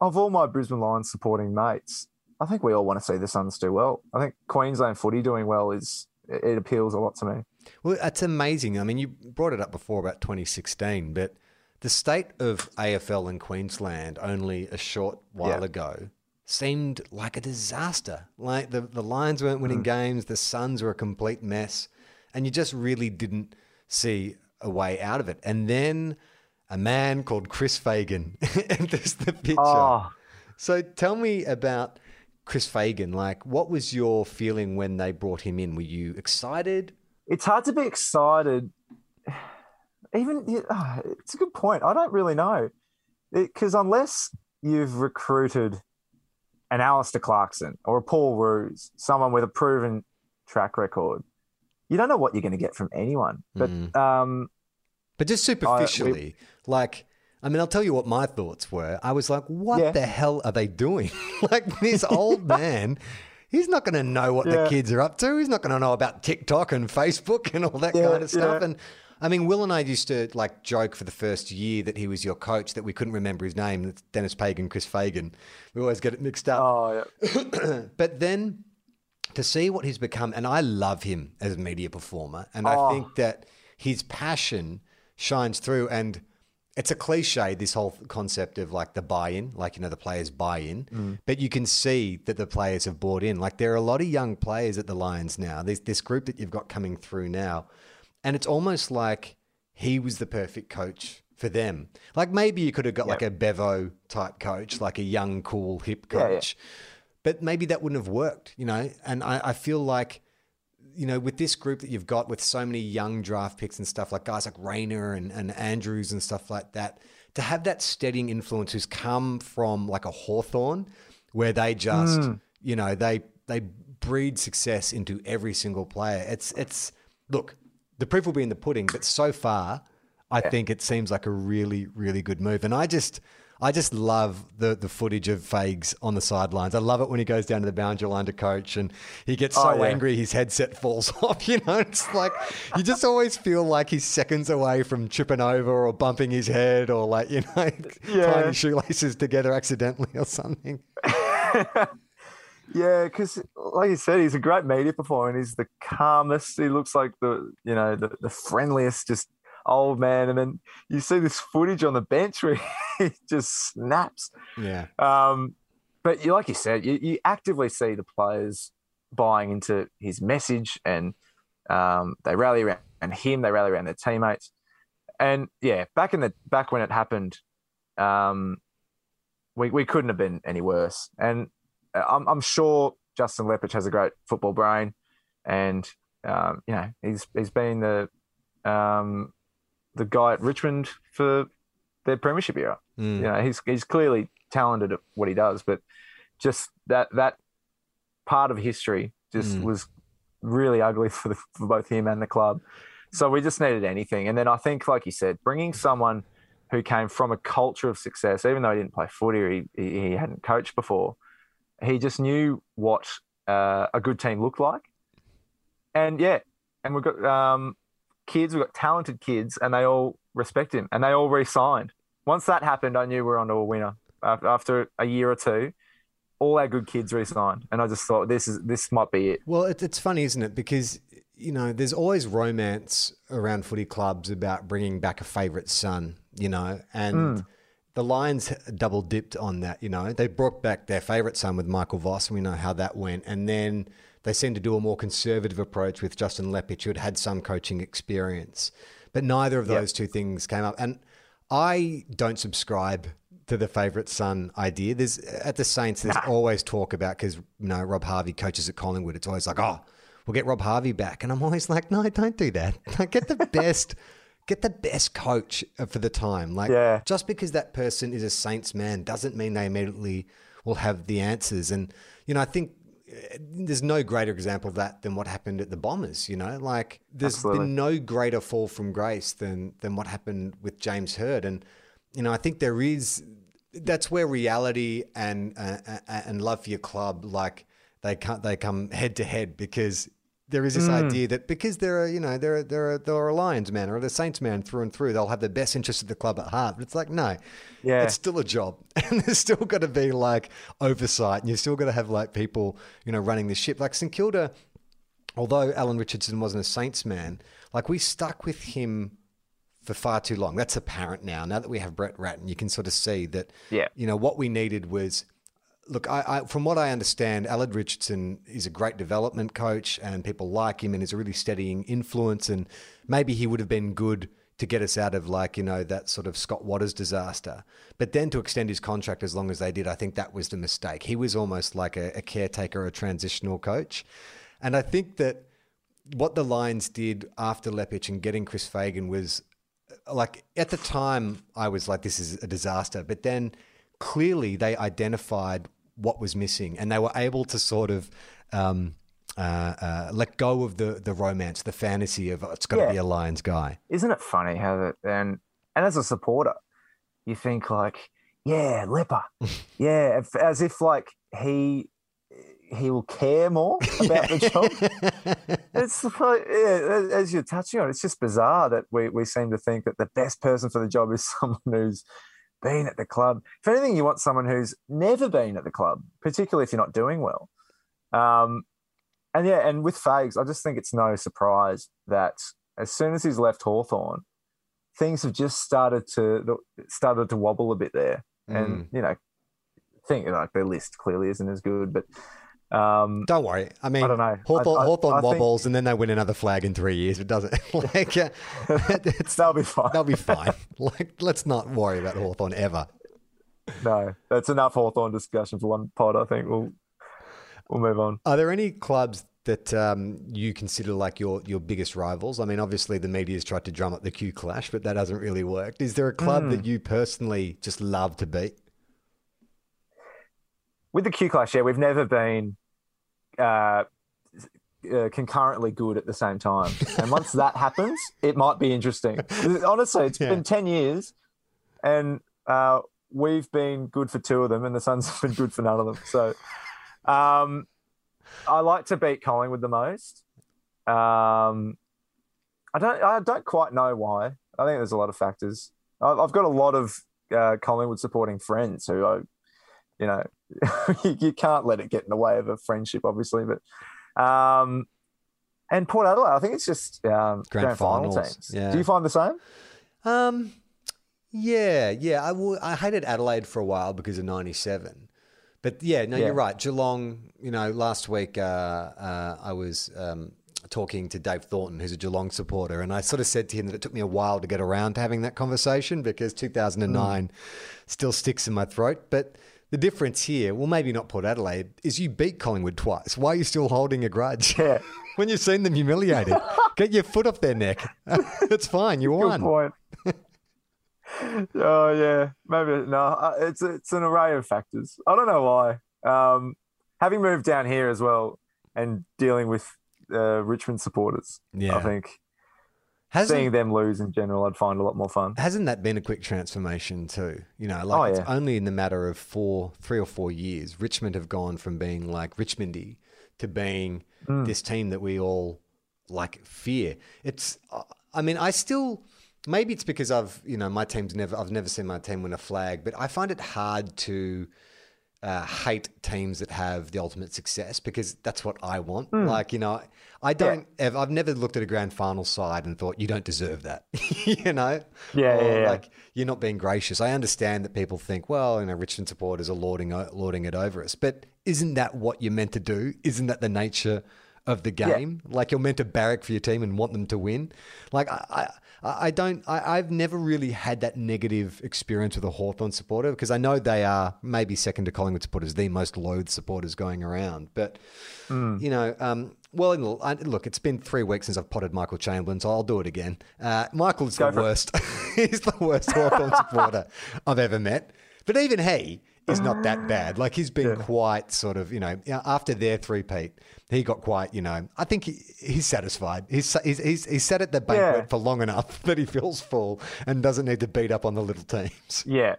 of all my Brisbane Lions supporting mates, I think we all want to see the Suns do well. I think Queensland footy doing well is it appeals a lot to me. Well, that's amazing. I mean, you brought it up before about 2016, but the state of AFL in Queensland only a short while Yeah. ago seemed like a disaster. Like the, the Lions weren't Mm. winning games, the Suns were a complete mess, and you just really didn't see a way out of it. And then a man called Chris Fagan enters the picture. Oh, So tell me about Chris Fagan. Like, what was your feeling when they brought him in? Were you excited? it's hard to be excited. Even ah, it's a good point. I don't really know because unless you've recruited an Alistair Clarkson or a Paul Roos, someone with a proven track record, you don't know what you're going to get from anyone. But Mm. um, But just superficially, like, I mean, I'll tell you what my thoughts were. I was like, what Yeah. the hell are they doing? like, this old man, he's not going to know what the kids are up to. He's not going to know about TikTok and Facebook and all that Yeah, kind of stuff. yeah. And I mean, Will and I used to like joke for the first year that he was your coach that we couldn't remember his name. It's Denis Pagan, Chris Fagan. We always get it mixed up. Oh, yeah. but then to see what he's become, and I love him as a media performer, and I Oh. think that his passion shines through. And it's a cliche, this whole concept of like the buy-in, like you know the players buy in, mm. but you can see that the players have bought in. Like there are a lot of young players at the Lions now. There's this group that you've got coming through now, and it's almost like he was the perfect coach for them. Like maybe you could have got like a Bevo type coach, like a young, cool, hip Yeah, yeah. coach but maybe that wouldn't have worked, you know. And I, I feel like, you know, with this group that you've got with so many young draft picks and stuff, like guys like Rayner and, and Andrews and stuff like that, to have that steadying influence who's come from like a Hawthorn where they just, hmm. you know, they they breed success into every single player. It's it's look, the proof will be in the pudding, but so far I think it seems like a really, really good move. And I just I just love the the footage of Fags on the sidelines. I love it when he goes down to the boundary line to coach and he gets oh, so Oh, yeah. angry his headset falls off. You know, it's like you just always feel like he's seconds away from tripping over or bumping his head or like, you know, Yeah. tying his shoelaces together accidentally or something. Yeah, because like you said, he's a great media performer and he's the calmest. He looks like the you know the, the friendliest, just old man. And then you see this footage on the bench where he just snaps. Yeah. Um, but you, like you said, you, you actively see the players buying into his message, and um, they rally around him. They rally around their teammates. And yeah, back in the back when it happened, um, we we couldn't have been any worse. And I'm I'm sure Justin Leppitsch has a great football brain, and um, you know he's he's been the um, the guy at Richmond for their premiership era. Mm. You know, he's he's clearly talented at what he does, but just that that part of history just Mm. was really ugly for, the, for both him and the club. So we just needed anything. And then I think, like you said, bringing someone who came from a culture of success, even though he didn't play footy or he, he he hadn't coached before, he just knew what uh, a good team looked like. And yeah, and we've got um, kids, we've got talented kids, and they all respect him and they all re signed. Once that happened, I knew we were onto a winner. After a year or two, all our good kids re-signed, and I just thought this is this might be it. Well, it, it's funny, isn't it? Because you know, there's always romance around footy clubs about bringing back a favourite son. You know, and the Lions double dipped on that. You know, they brought back their favourite son with Michael Voss, and we know how that went. And then they seemed to do a more conservative approach with Justin Leppitsch, who had had some coaching experience. But neither of those two things came up, and I don't subscribe to the favourite son idea. There's at the Saints. There's always talk about because you know Rob Harvey coaches at Collingwood. It's always like, oh, we'll get Rob Harvey back, and I'm always like, no, don't do that. Get the best, get the best coach for the time. Like, Yeah. just because that person is a Saints man doesn't mean they immediately will have the answers. And you know, I think uh, there's no greater example of that than what happened at the Bombers. You know, like there's Absolutely. been no greater fall from grace than than what happened with James Hird. And you know, I think there is that's where reality and uh, uh, and love for your club like they come they come head to head because there is this Mm. idea that because they're a, you know they're they're a, they're a Lions man or a Saints man through and through they'll have the best interest of the club at heart. But it's like no, Yeah. it's still a job, and there's still got to be like oversight, and you've still got to have like people you know running the ship. Like St Kilda, although Alan Richardson wasn't a Saints man, like we stuck with him for far too long. That's apparent now. Now that we have Brett Ratten, you can sort of see that. Yeah. You know what we needed was. Look, I, I, from what I understand, Alan Richardson is a great development coach, and people like him, and is a really steadying influence. And maybe he would have been good to get us out of like you know that sort of Scott Watters disaster. But then to extend his contract as long as they did, I think that was the mistake. He was almost like a, a caretaker, a transitional coach, and I think that what the Lions did after Leppitsch and getting Chris Fagan was uh, like at the time I was like this is a disaster but then clearly they identified what was missing and they were able to sort of um, uh, uh, let go of the the romance the fantasy of oh, it's got to Yeah. be a Lions guy Isn't it funny how that and and as a supporter, you think like, yeah, Leper, yeah, as if like he he will care more about the job. it's like, yeah, as you're touching on, it's just bizarre that we, we seem to think that the best person for the job is someone who's been at the club. If anything, you want someone who's never been at the club, particularly if you're not doing well. Um, and yeah, and with Fags, I just think it's no surprise that as soon as he's left Hawthorn, things have just started to started to wobble a bit there. And Mm. you know, think like their list clearly isn't as good, but um, Don't worry. I mean, I don't know. Hawthorn, I- I- Hawthorn I think- wobbles and then they win another flag in three years. It doesn't. like, uh, that'll be fine. they'll be fine. Like, let's not worry about Hawthorn ever. No, that's enough Hawthorn discussion for one pod. I think we'll we'll move on. Are there any clubs that um, you consider like your your biggest rivals? I mean, obviously the media's tried to drum up the Q clash, but that hasn't really worked. Is there a club Hmm. that you personally just love to beat? With the Q clash, yeah, we've never been uh, uh, concurrently good at the same time. And once that happens, it might be interesting. Honestly, it's Yeah. been ten years, and uh, we've been good for two of them, and the Suns have been good for none of them. So, um, I like to beat Collingwood the most. Um, I don't. I don't quite know why. I think there's a lot of factors. I've I've got a lot of uh, Collingwood supporting friends who I, you know, you can't let it get in the way of a friendship, obviously. But, um, and Port Adelaide, I think it's just um, Grand grand, final finals, teams. yeah. Do you find the same? Um, yeah, yeah. I w- I hated Adelaide for a while because of '97, but yeah, no, Yeah. you're right. Geelong. You know, last week uh, uh, I was um, talking to Dave Thornton, who's a Geelong supporter, and I sort of said to him that it took me a while to get around to having that conversation because 2009 still sticks in my throat, but. The difference here, well, maybe not Port Adelaide, is you beat Collingwood twice. Why are you still holding a grudge? Yeah. when you've seen them humiliated, get your foot off their neck. it's fine. You Good won. point. oh yeah, maybe no. uh, It's it's an array of factors. I don't know why. Um, having moved down here as well and dealing with uh, Richmond supporters, Yeah. I think Hasn't, seeing them lose in general, I'd find a lot more fun. hasn't that been a quick transformation too? You know, like Oh, it's yeah. only in the matter of four, three or four years, Richmond have gone from being like Richmondy to being Mm. this team that we all like fear. It's, uh, I mean, I still. Maybe it's because I've, you know, my team's never, I've never seen my team win a flag, but I find it hard to uh, hate teams that have the ultimate success because that's what I want. Hmm. Like, you know, I don't, ever, I've never looked at a grand final side and thought, you don't deserve that, you know? Yeah, Or, yeah, yeah. Like, you're not being gracious. I understand that people think, well, you know, Richmond supporters are lording, lording it over us, but isn't that what you're meant to do? Isn't that the nature of the game? Like, you're meant to barrack for your team and want them to win. Like, I, I, I don't, I, I've never really had that negative experience with a Hawthorn supporter because I know they are maybe second to Collingwood supporters, the most loathed supporters going around. But, you know, um, well, look, it's been three weeks since I've potted Michael Chamberlain, so I'll do it again. Uh, Michael's the Go it. worst. he's the worst Hawthorn supporter I've ever met. But even he is not that ah. bad. Like he's been quite sort of, you know, after their three-peat, he got quite, you know, I think he, he's satisfied. He's, he's, he's, he's sat at the banquet Yeah. for long enough that he feels full and doesn't need to beat up on the little teams. Yeah,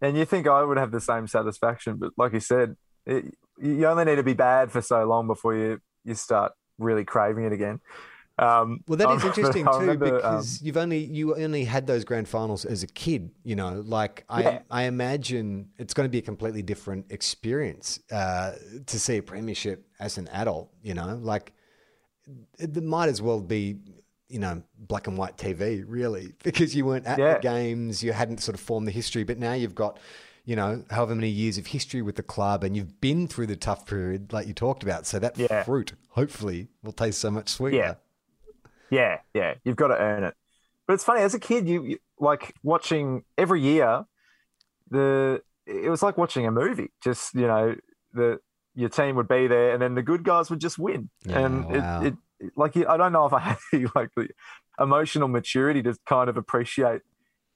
and you think I would have the same satisfaction, but like you said, it, you only need to be bad for so long before you you start really craving it again. Um, Well, that is I is remember- interesting too remember, um, because you've only you only had those grand finals as a kid. You know, like I Yeah. I imagine it's going to be a completely different experience uh, to see a premiership as an adult. You know, like it, it might as well be you know black and white TV really because you weren't at Yeah. the games, you hadn't sort of formed the history, but now you've got. You know, however many years of history with the club, and you've been through the tough period, like you talked about. So that Yeah. fruit, hopefully, will taste so much sweeter. Yeah. Yeah, yeah, you've got to earn it. But it's funny as a kid, you, you like watching every year. The it was like watching a movie. Just you know, the your team would be there, and then the good guys would just win. Yeah, and wow. it, it like I don't know if I had the, like the emotional maturity to kind of appreciate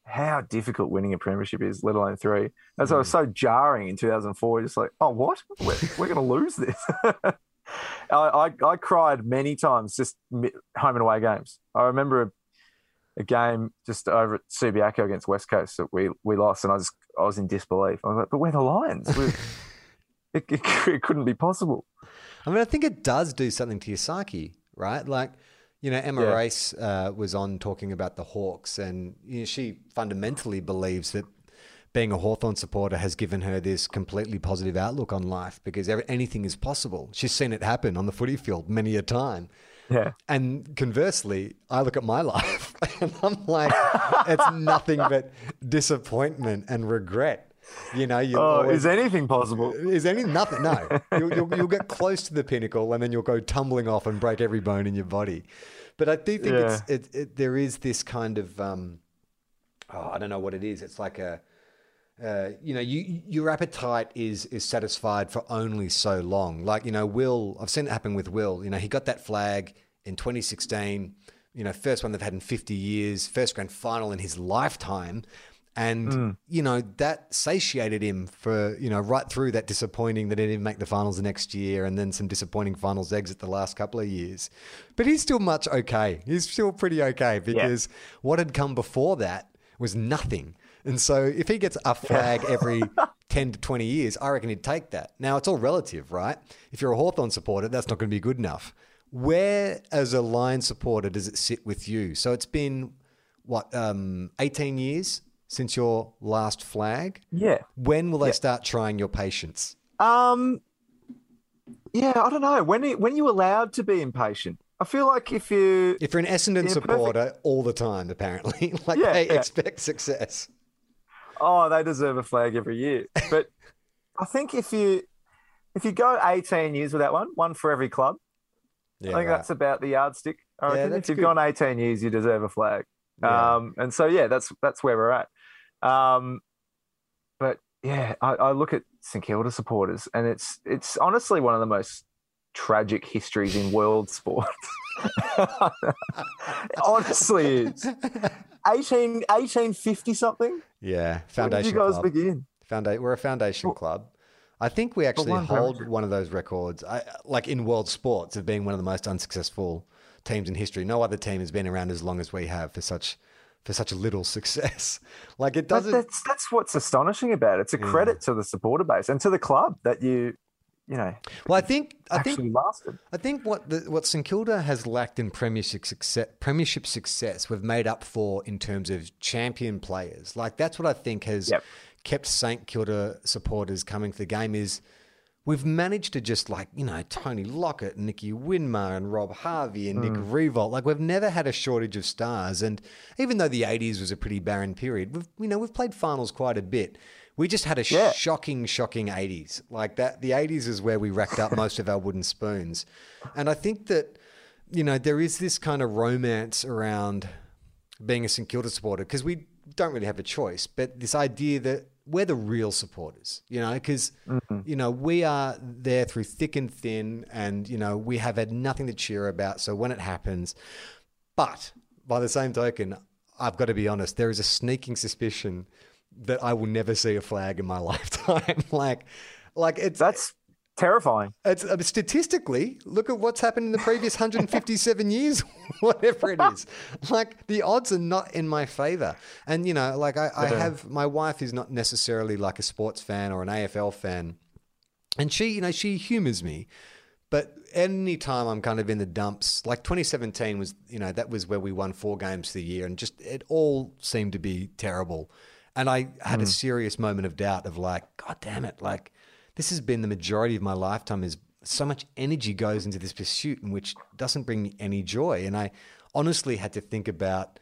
how difficult winning a premiership is, let alone three. That's why it was hmm. so jarring in 2004. Just like, oh, what? We're, we're going to lose this. I, I, I cried many times just home and away games. I remember a, a game just over at Subiaco against West Coast that we, we lost, and I just I was in disbelief. I was like, but we're the Lions. We're, it, it, it couldn't be possible. I mean, I think it does do something to your psyche. right? Like, you know, Emma Yeah. Race uh, was on talking about the Hawks, and you know, she fundamentally believes that being a Hawthorn supporter has given her this completely positive outlook on life because anything is possible. She's seen it happen on the footy field many a time. Yeah. And conversely, I look at my life and I'm like, it's nothing but disappointment and regret. You know, you Oh, always, is anything possible? is any nothing? No, you'll, you'll, you'll get close to the pinnacle and then you'll go tumbling off and break every bone in your body. But I do think it's it, it, there is this kind of um, oh, I don't know what it is. It's like a uh, you know, you, your appetite is is satisfied for only so long. Like you know, Will, I've seen it happen with Will. You know, he got that flag in 2016. You know, first one they've had in 50 years, first grand final in his lifetime, and you know that satiated him for you know right through that disappointing that he didn't make the finals the next year, and then some disappointing finals exit the last couple of years. But he's still much okay. He's still pretty okay because what had come before that was nothing. And so if he gets a flag every 10 to 20 years, I reckon he'd take that. Now, it's all relative, right? If you're a Hawthorn supporter, that's not going to be good enough. Where, as a Lion supporter, does it sit with you? So it's been, what, um, 18 years since your last flag? Yeah. When will they start trying your patience? Um. Yeah, I don't know. When are- when are you allowed to be impatient? I feel like if you If you're an Essendon Yeah, perfect. supporter all the time, apparently, like Yeah, they yeah. expect success. Oh they deserve a flag every year, but I think if you if you go 18 years without one, one for every club, Yeah, I think right. that's about the yardstick. I Yeah, reckon if you've good. gone 18 years, you deserve a flag. Yeah. Um, and so yeah, that's that's where we're at. Um, but yeah, I, I look at St Kilda supporters, and it's it's honestly one of the most tragic histories in world sport. Honestly is. 18, 1850 something. Yeah, When did foundation you guys club. begin? Founda- we're a foundation club. I think we actually one hold foundation. one of those records, I, like in world sports, of being one of the most unsuccessful teams in history. No other team has been around as long as we have for such for such a little success. Like it doesn't. that's that's what's astonishing about it. It's a mm. credit to the supporter base and to the club that you, you know, Well, I think I think lasted. I think what the, what St Kilda has lacked in premiership success, premiership success, we've made up for in terms of champion players. Like that's what I think has Yep. kept St Kilda supporters coming to the game is we've managed to just like you know Tony Lockett, Nicky Winmar, and Rob Harvey and Nick hmm. Riewoldt. Like we've never had a shortage of stars, and even though the '80s was a pretty barren period, we've you know we've played finals quite a bit. We just had a Yeah. shocking, shocking 80s. Like that, the 80s is where we racked up most of our wooden spoons. And I think that, you know, there is this kind of romance around being a St Kilda supporter because we don't really have a choice, but this idea that we're the real supporters, you know, because, mm-hmm. you know, we are there through thick and thin and, you know, we have had nothing to cheer about. So when it happens, but by the same token, I've got to be honest, there is a sneaking suspicion that I will never see a flag in my lifetime. like, like it's That's terrifying. it's uh, statistically look at what's happened in the previous 157 years, whatever it is. Like the odds are not in my favor, and you know, like I, I have my wife is not necessarily like a sports fan or an AFL fan, and she, you know, she humors me. But any time I'm kind of in the dumps, like 2017 was, you know, that was where we won four games for the year, and just it all seemed to be terrible. And I had a serious moment of doubt of like, God damn it, like this has been the majority of my lifetime. Is so much energy goes into this pursuit, in which doesn't bring me any joy. And I honestly had to think about,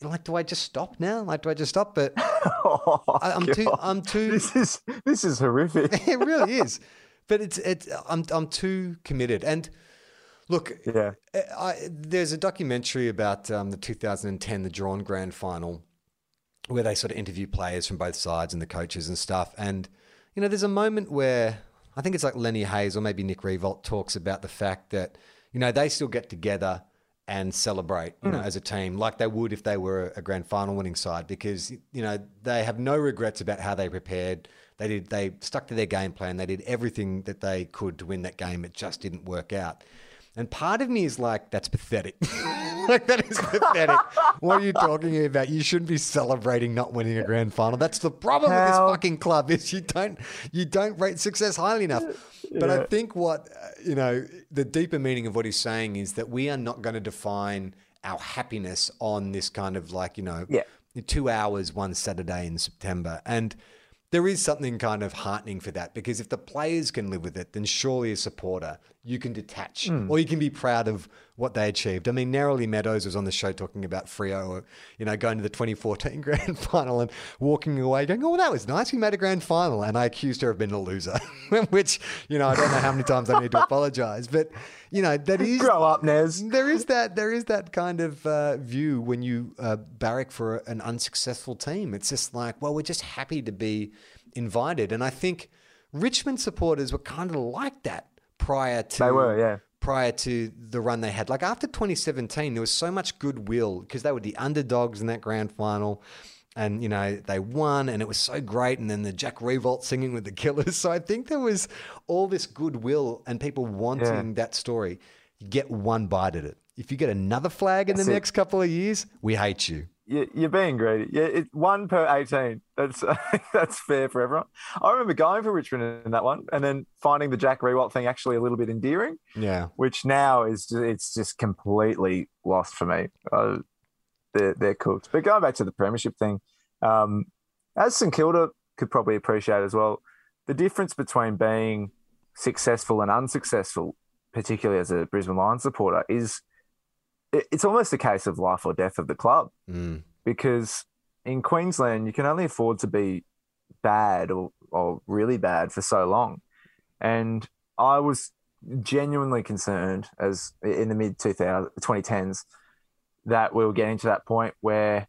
like, do I just stop now? Like, do I just stop? But Oh, I, I'm too, I'm too. This is this is horrific. it really is. But it's it's I'm I'm too committed. And look, Yeah. I, there's a documentary about um, the 2010 the drawn grand final where they sort of interview players from both sides and the coaches and stuff. And you know, there's a moment where I think it's like Lenny Hayes or maybe Nick Riewoldt talks about the fact that you know they still get together and celebrate, you know, mm. as a team like they would if they were a grand final winning side because you know they have no regrets about how they prepared. They did they stuck to their game plan. They did everything that they could to win that game. It just didn't work out. And part of me is like, that's pathetic. like that is pathetic. what are you talking about? You shouldn't be celebrating not winning a grand final. That's the problem with this fucking club is you don't you don't rate success highly enough. But I think what uh, you know the deeper meaning of what he's saying is that we are not going to define our happiness on this kind of like you know Yeah. two hours one Saturday in September. And there is something kind of heartening for that because if the players can live with it, then surely a supporter, you can detach or you can be proud of what they achieved. I mean, Narrowly Meadows was on the show talking about Freo, or, you know, going to the 2014 grand final and walking away going, oh, that was nice. We made a grand final. And I accused her of being a loser, which, you know, I don't know how many times I need to apologize. But, you know, that is Grow up, Nez. there is that there is that kind of uh, view when you uh, barrack for an unsuccessful team. It's just like, well, we're just happy to be invited, and I think Richmond supporters were kind of like that prior to They were, yeah. Prior to the run they had. Like after 2017, there was so much goodwill because they were the underdogs in that grand final. And you know they won, and it was so great. And then the Jack Riewoldt singing with the Killers. So I think there was all this goodwill and people wanting that story. You get one bite at it. If you get another flag in That's the it. next couple of years, we hate you. You- You're being greedy. Yeah, it, one per 18. That's that's fair for everyone. I remember going for Richmond in that one and then finding the Jack Riewoldt thing actually a little bit endearing, Yeah, which now is ju- it's just completely lost for me. Uh, they're, they're cooked. But going back to the premiership thing, um, as St Kilda could probably appreciate as well, the difference between being successful and unsuccessful, particularly as a Brisbane Lions supporter, is it's almost a case of life or death of the club mm. because in Queensland you can only afford to be bad or, or really bad for so long. And I was genuinely concerned as in the mid 2010s that we were getting to that point where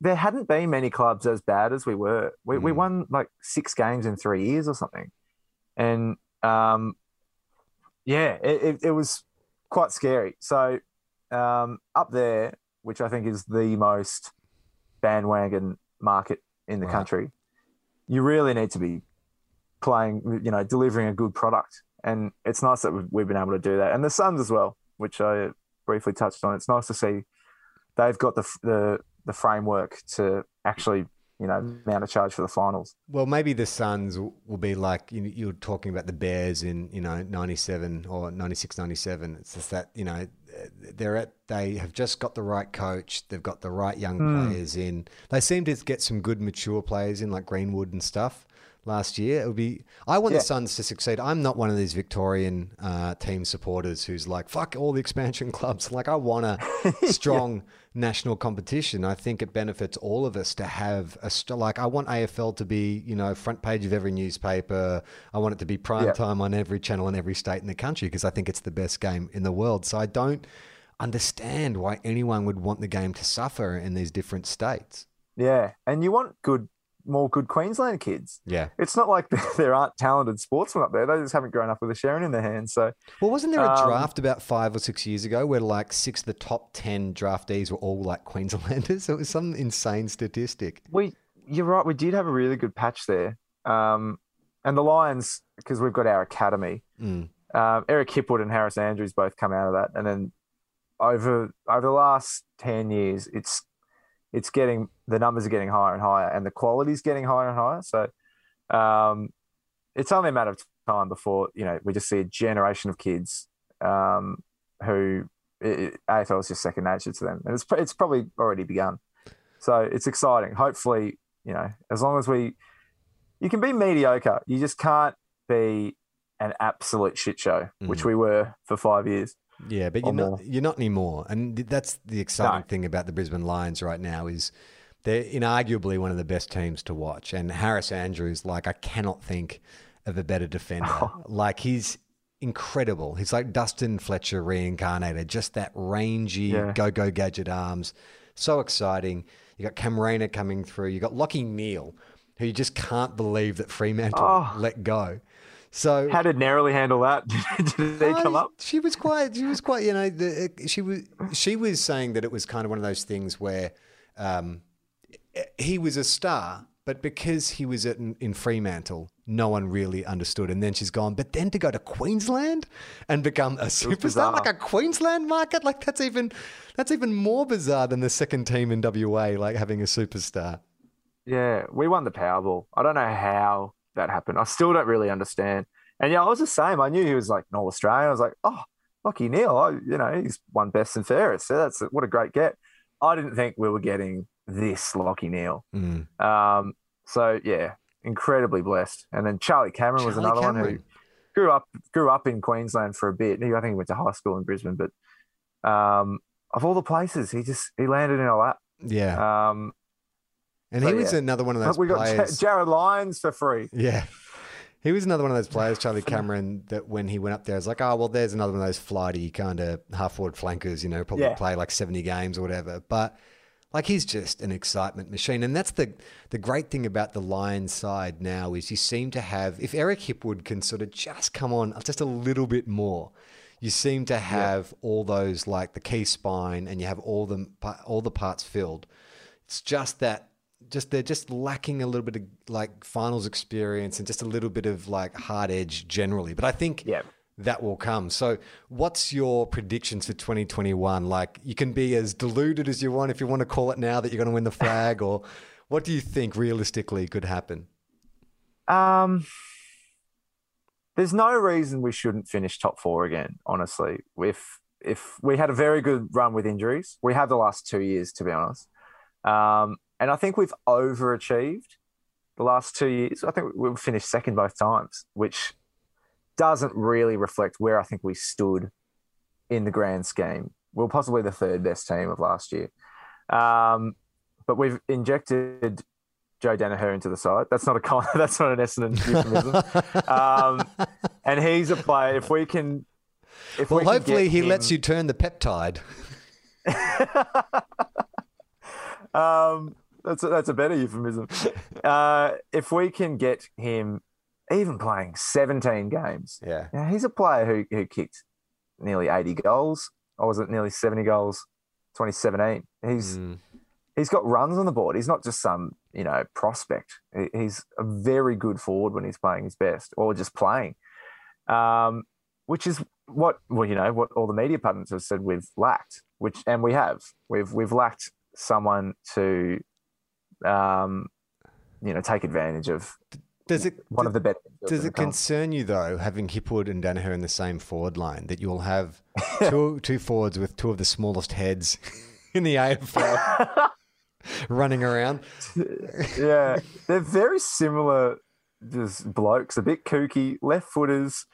there hadn't been many clubs as bad as we were. We, we Mm. won like six games in three years or something. And um, yeah, it, it, it was quite scary. So um, up there, which I think is the most bandwagon market in the Right. country, you really need to be playing, you know, delivering a good product. And it's nice that we've, we've been able to do that. And the Suns as well, which I briefly touched on. It's nice to see they've got the the, the framework to actually, you know, mount a charge for the finals. Well, maybe the Suns will be like you, you were talking about the Bears in you know '97 or '96, '97. It's just that you know they're at they have just got the right coach. They've got the right young Hmm. players in. They seem to get some good mature players in, like Greenwood and stuff. Last year, it would be. I want Yeah. the Suns to succeed. I'm not one of these Victorian uh, team supporters who's like fuck all the expansion clubs. Like I want a strong national competition. I think it benefits all of us to have a st- like. I want AFL to be you know front page of every newspaper. I want it to be prime Yeah. time on every channel in every state in the country because I think it's the best game in the world. So I don't understand why anyone would want the game to suffer in these different states. Yeah, and you want good, more good Queensland kids. Yeah. It's not like there aren't talented sportsmen up there. They just haven't grown up with a Sherrin in their hands. So Well, wasn't there a Um, draft about five or six years ago where like six of the top 10 draftees were all like Queenslanders? It was some insane statistic. we, you're right. We did have a really good patch there. Um, and the Lions, because we've got our academy. Mm. Um, Eric Hipwood and Harris Andrews both come out of that, and then over over the last ten years, it's it's getting the numbers are getting higher and higher, and the quality is getting higher and higher. So um, it's only a matter of time before you know we just see a generation of kids um, who it, it- AFL is just second nature to them, and it's it's probably already begun. So it's exciting. Hopefully, you know, as long as we, you can be mediocre. You just can't be an absolute shit show, which Mm. we were for five years. Yeah, but you're not more. you're not anymore, and that's the exciting No. thing about the Brisbane Lions right now is they're inarguably one of the best teams to watch. And Harris Andrews, like I cannot think of a better defender. like he's incredible. He's like Dustin Fletcher reincarnated. Just that rangy Yeah. go go gadget arms, so exciting. You got Cam Rayner coming through. You got Lachie Neale, who you just can't believe that Fremantle Oh. let go. So How did Narrowly handle that? did they come up? She was quite. She was quite. You know, the, she was. She was saying that it was kind of one of those things where um, he was a star, but because he was at, in Fremantle, no one really understood. And then she's gone, but then to go to Queensland and become a superstar, like a Queensland market, like that's even that's even more bizarre than the second team in WA, like having a superstar. Yeah, we won the Powerball. I don't know how that happened. I still don't really understand. And yeah, I was the same. I knew he was like North Australian. I was like, oh, Lachie Neale. I, you know, he's won best and fairest. So that's what a great get. I didn't think we were getting this Lachie Neale. Mm. Um, so yeah, incredibly blessed. And then Charlie Cameron was Charlie another one who grew up grew up in Queensland for a bit. He, I think he went to high school in Brisbane, but um, of all the places, he just he landed in a lap. Yeah. Um, and so he was yeah. another one of those players. we got Ja- players. Jarryd Lyons for free. Yeah. He was another one of those players, Charlie Cameron, that when he went up there, I was like, oh, well, there's another one of those flighty kind of half forward flankers, you know, probably Yeah. play like 70 games or whatever. But like he's just an excitement machine. And that's the, the great thing about the Lions side now is you seem to have, if Eric Hipwood can sort of just come on just a little bit more, you seem to have all those like the key spine and you have all the, all the parts filled. It's just that just they're just lacking a little bit of like finals experience and just a little bit of like hard edge generally. But I think Yeah. that will come. So, what's your predictions for 2021? Like, you can be as deluded as you want if you want to call it now that you're going to win the flag, or what do you think realistically could happen? Um, there's no reason we shouldn't finish top four again. Honestly, if if we had a very good run with injuries, we have the last two years to be honest. Um, and I think we've overachieved the last two years. I think we've finished second both times, which doesn't really reflect where I think we stood in the grand scheme. We are possibly the third best team of last year. Um, but we've injected Joe Daniher into the side. That's not a con- that's not an Essendon euphemism. um, and he's a player. If we can, if Well, we hopefully, get he him- lets you turn the peptide. Um, that's a, that's a better euphemism. Uh, if we can get him even playing 17 games, Yeah. now he's a player who who kicked nearly 80 goals, or was it nearly 70 goals? 2017. He's Mm. he's got runs on the board. He's not just some you know prospect. He's a very good forward when he's playing his best, or just playing. Um, which is what well, you know, what all the media pundits have said we've lacked. Which and we have. We've we've lacked someone to, um, you know, take advantage of Does it one of the better. Does it concern you though, having Hipwood and Daniher in the same forward line, that you'll have two two forwards with two of the smallest heads in the AFL running around? yeah, they're very similar. Just blokes, a bit kooky, left footers,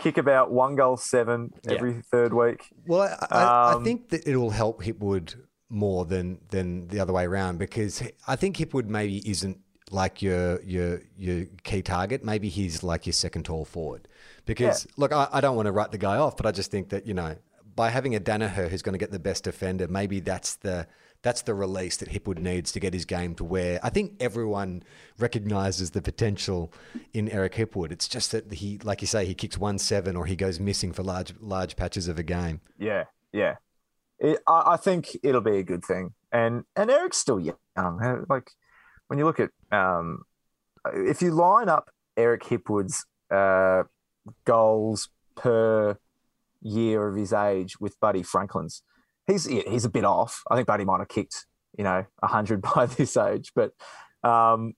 kick about one goal seven every third week. Well, I, I, I Um, think that it'll help Hipwood more than than the other way around because I think Hipwood maybe isn't like your your your key target. Maybe he's like your second tall forward. Because look, I, I don't want to write the guy off, but I just think that you know by having a Daniher who's going to get the best defender, maybe that's the that's the release that Hipwood needs to get his game to where I think everyone recognizes the potential in Eric Hipwood. It's just that he, like you say, he kicks one seven or he goes missing for large large patches of a game. Yeah, yeah. It, I, I think it'll be a good thing, and and Eric's still young. Uh, Like when you look at um, if you line up Eric Hipwood's uh, goals per year of his age with Buddy Franklin's, he's he's a bit off. I think Buddy might have kicked you know hundred by this age, but um,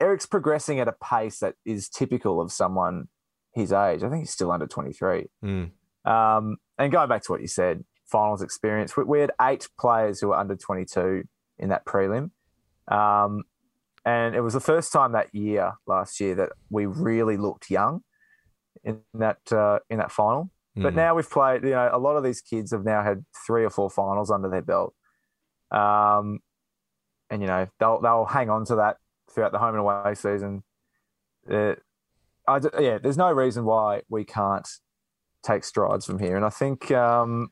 Eric's progressing at a pace that is typical of someone his age. I think he's still under twenty three. Mm. Um, and going back to what you said, finals experience, we, we had eight players who were under 22 in that prelim. Um, and it was the first time that year, last year, that we really looked young in that uh, in that final. But Mm. now we've played. You know, a lot of these kids have now had three or four finals under their belt, um, and you know they'll they'll hang on to that throughout the home and away season. Uh, I yeah, there's no reason why we can't take strides from here. And I think, um,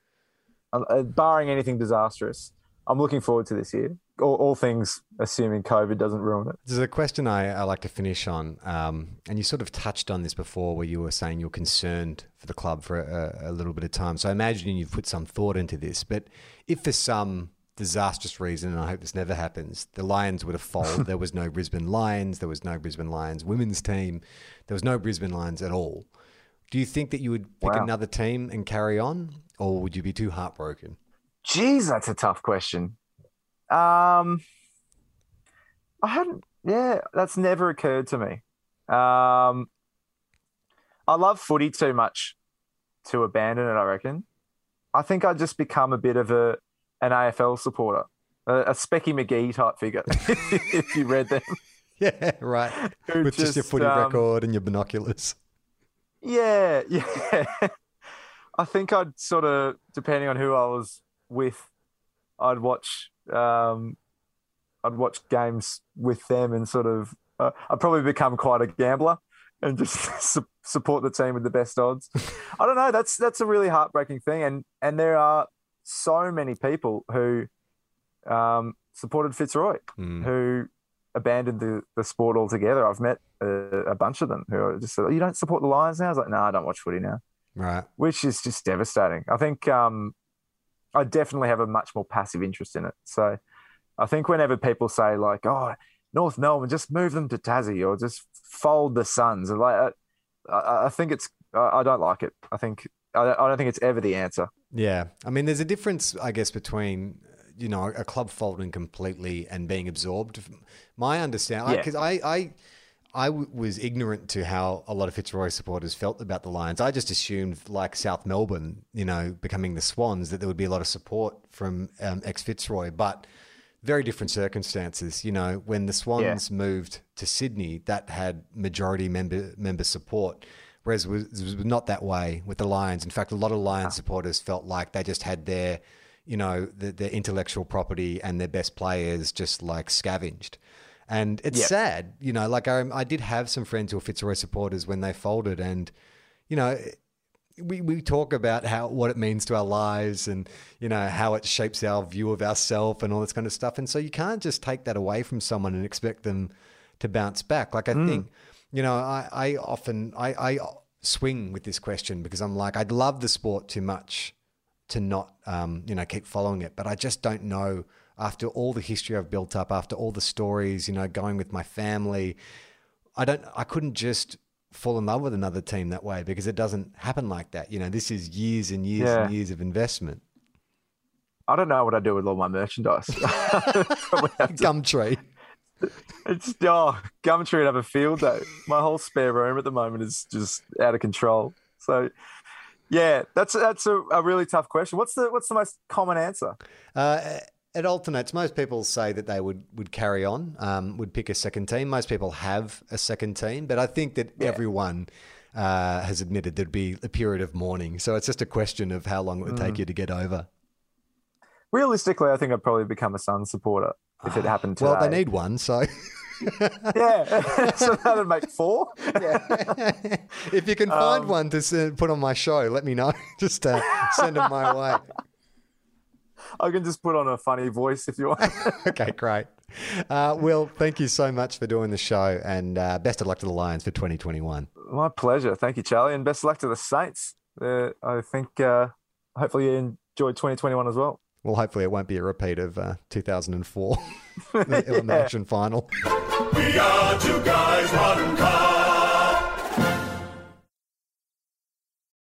uh, barring anything disastrous, I'm looking forward to this year. All, all things assuming COVID doesn't ruin it. There's a question I, I like to finish on, um, and you sort of touched on this before, where you were saying you're concerned for the club for a, a little bit of time. So I imagine you've put some thought into this. But if for some disastrous reason, and I hope this never happens, the Lions would have folded. there was no Brisbane Lions. There was no Brisbane Lions women's team. There was no Brisbane Lions at all. Do you think that you would pick Wow. another team and carry on, or would you be too heartbroken? Jeez, that's a tough question. Um, I hadn't. Yeah, that's never occurred to me. Um, I love footy too much to abandon it. I reckon. I think I'd just become a bit of a an AFL supporter, a, a Specky Magee type figure. if you read them, Yeah, right. With just, your footy um, record and your binoculars. Yeah, yeah. I think I'd sort of, depending on who I was with, I'd watch. Um, I'd watch games with them and sort of. Uh, I'd probably become quite a gambler and just su- support the team with the best odds. I don't know. That's that's a really heartbreaking thing, and and there are so many people who um, supported Fitzroy Mm. who abandoned the, the sport altogether. I've met a, a bunch of them who are just you don't support the Lions now. I was like, no, I don't watch footy now, Right. which is just devastating. I think um, I definitely have a much more passive interest in it. So I think whenever people say like, oh, North Melbourne, just move them to Tassie or just fold the Suns, and like I, I think it's I, I don't like it. I think I don't, I don't think it's ever the answer. Yeah. I mean, there's a difference, I guess, between, you know, a club folding completely and being absorbed. My understanding, Yeah. because I, I, I w- was ignorant to how a lot of Fitzroy supporters felt about the Lions. I just assumed, like South Melbourne, you know, becoming the Swans, that there would be a lot of support from um, ex Fitzroy. But very different circumstances. You know, when the Swans moved to Sydney, that had majority member member support, whereas it was, it was not that way with the Lions. In fact, a lot of Lions supporters felt like they just had their, you know, the, their intellectual property and their best players just like scavenged. And it's Yeah. sad, you know. Like I, I did have some friends who were Fitzroy supporters when they folded, and you know, we, we talk about how what it means to our lives and you know how it shapes our view of ourselves and all this kind of stuff and so you can't just take that away from someone and expect them to bounce back like i think you know i, I often I, I swing with this question because i'm like i'd love the sport too much to not um, you know keep following it but i just don't know after all the history i've built up after all the stories you know going with my family I don't I couldn't just fall in love with another team that way because it doesn't happen like that. You know, this is years and years and years of investment. I don't know what I do with all my merchandise. Probably have to Gumtree. It's oh, Gumtree would have a field day. My whole spare room at the moment is just out of control. So, yeah, that's that's a, a really tough question. What's the what's the most common answer? Uh, it alternates. Most people say that they would, would carry on, um, would pick a second team. Most people have a second team, but I think that Yeah. everyone uh, has admitted there'd be a period of mourning. So it's just a question of how long it would Mm. take you to get over. Realistically, I think I'd probably become a Sun supporter if it happened today. Well, they need one, so yeah, so that'd make four. if you can find Um, one to put on my show, let me know. Just uh, send them my way. I can just put on a funny voice if you want. okay, great. Uh, Will, thank you so much for doing the show, and uh, best of luck to the Lions for 2021. My pleasure. Thank you, Charlie, and best of luck to the Saints. Uh, I think uh, hopefully you enjoyed 2021 as well. Well, hopefully it won't be a repeat of uh, 2004 the elimination final. We are two guys, one car.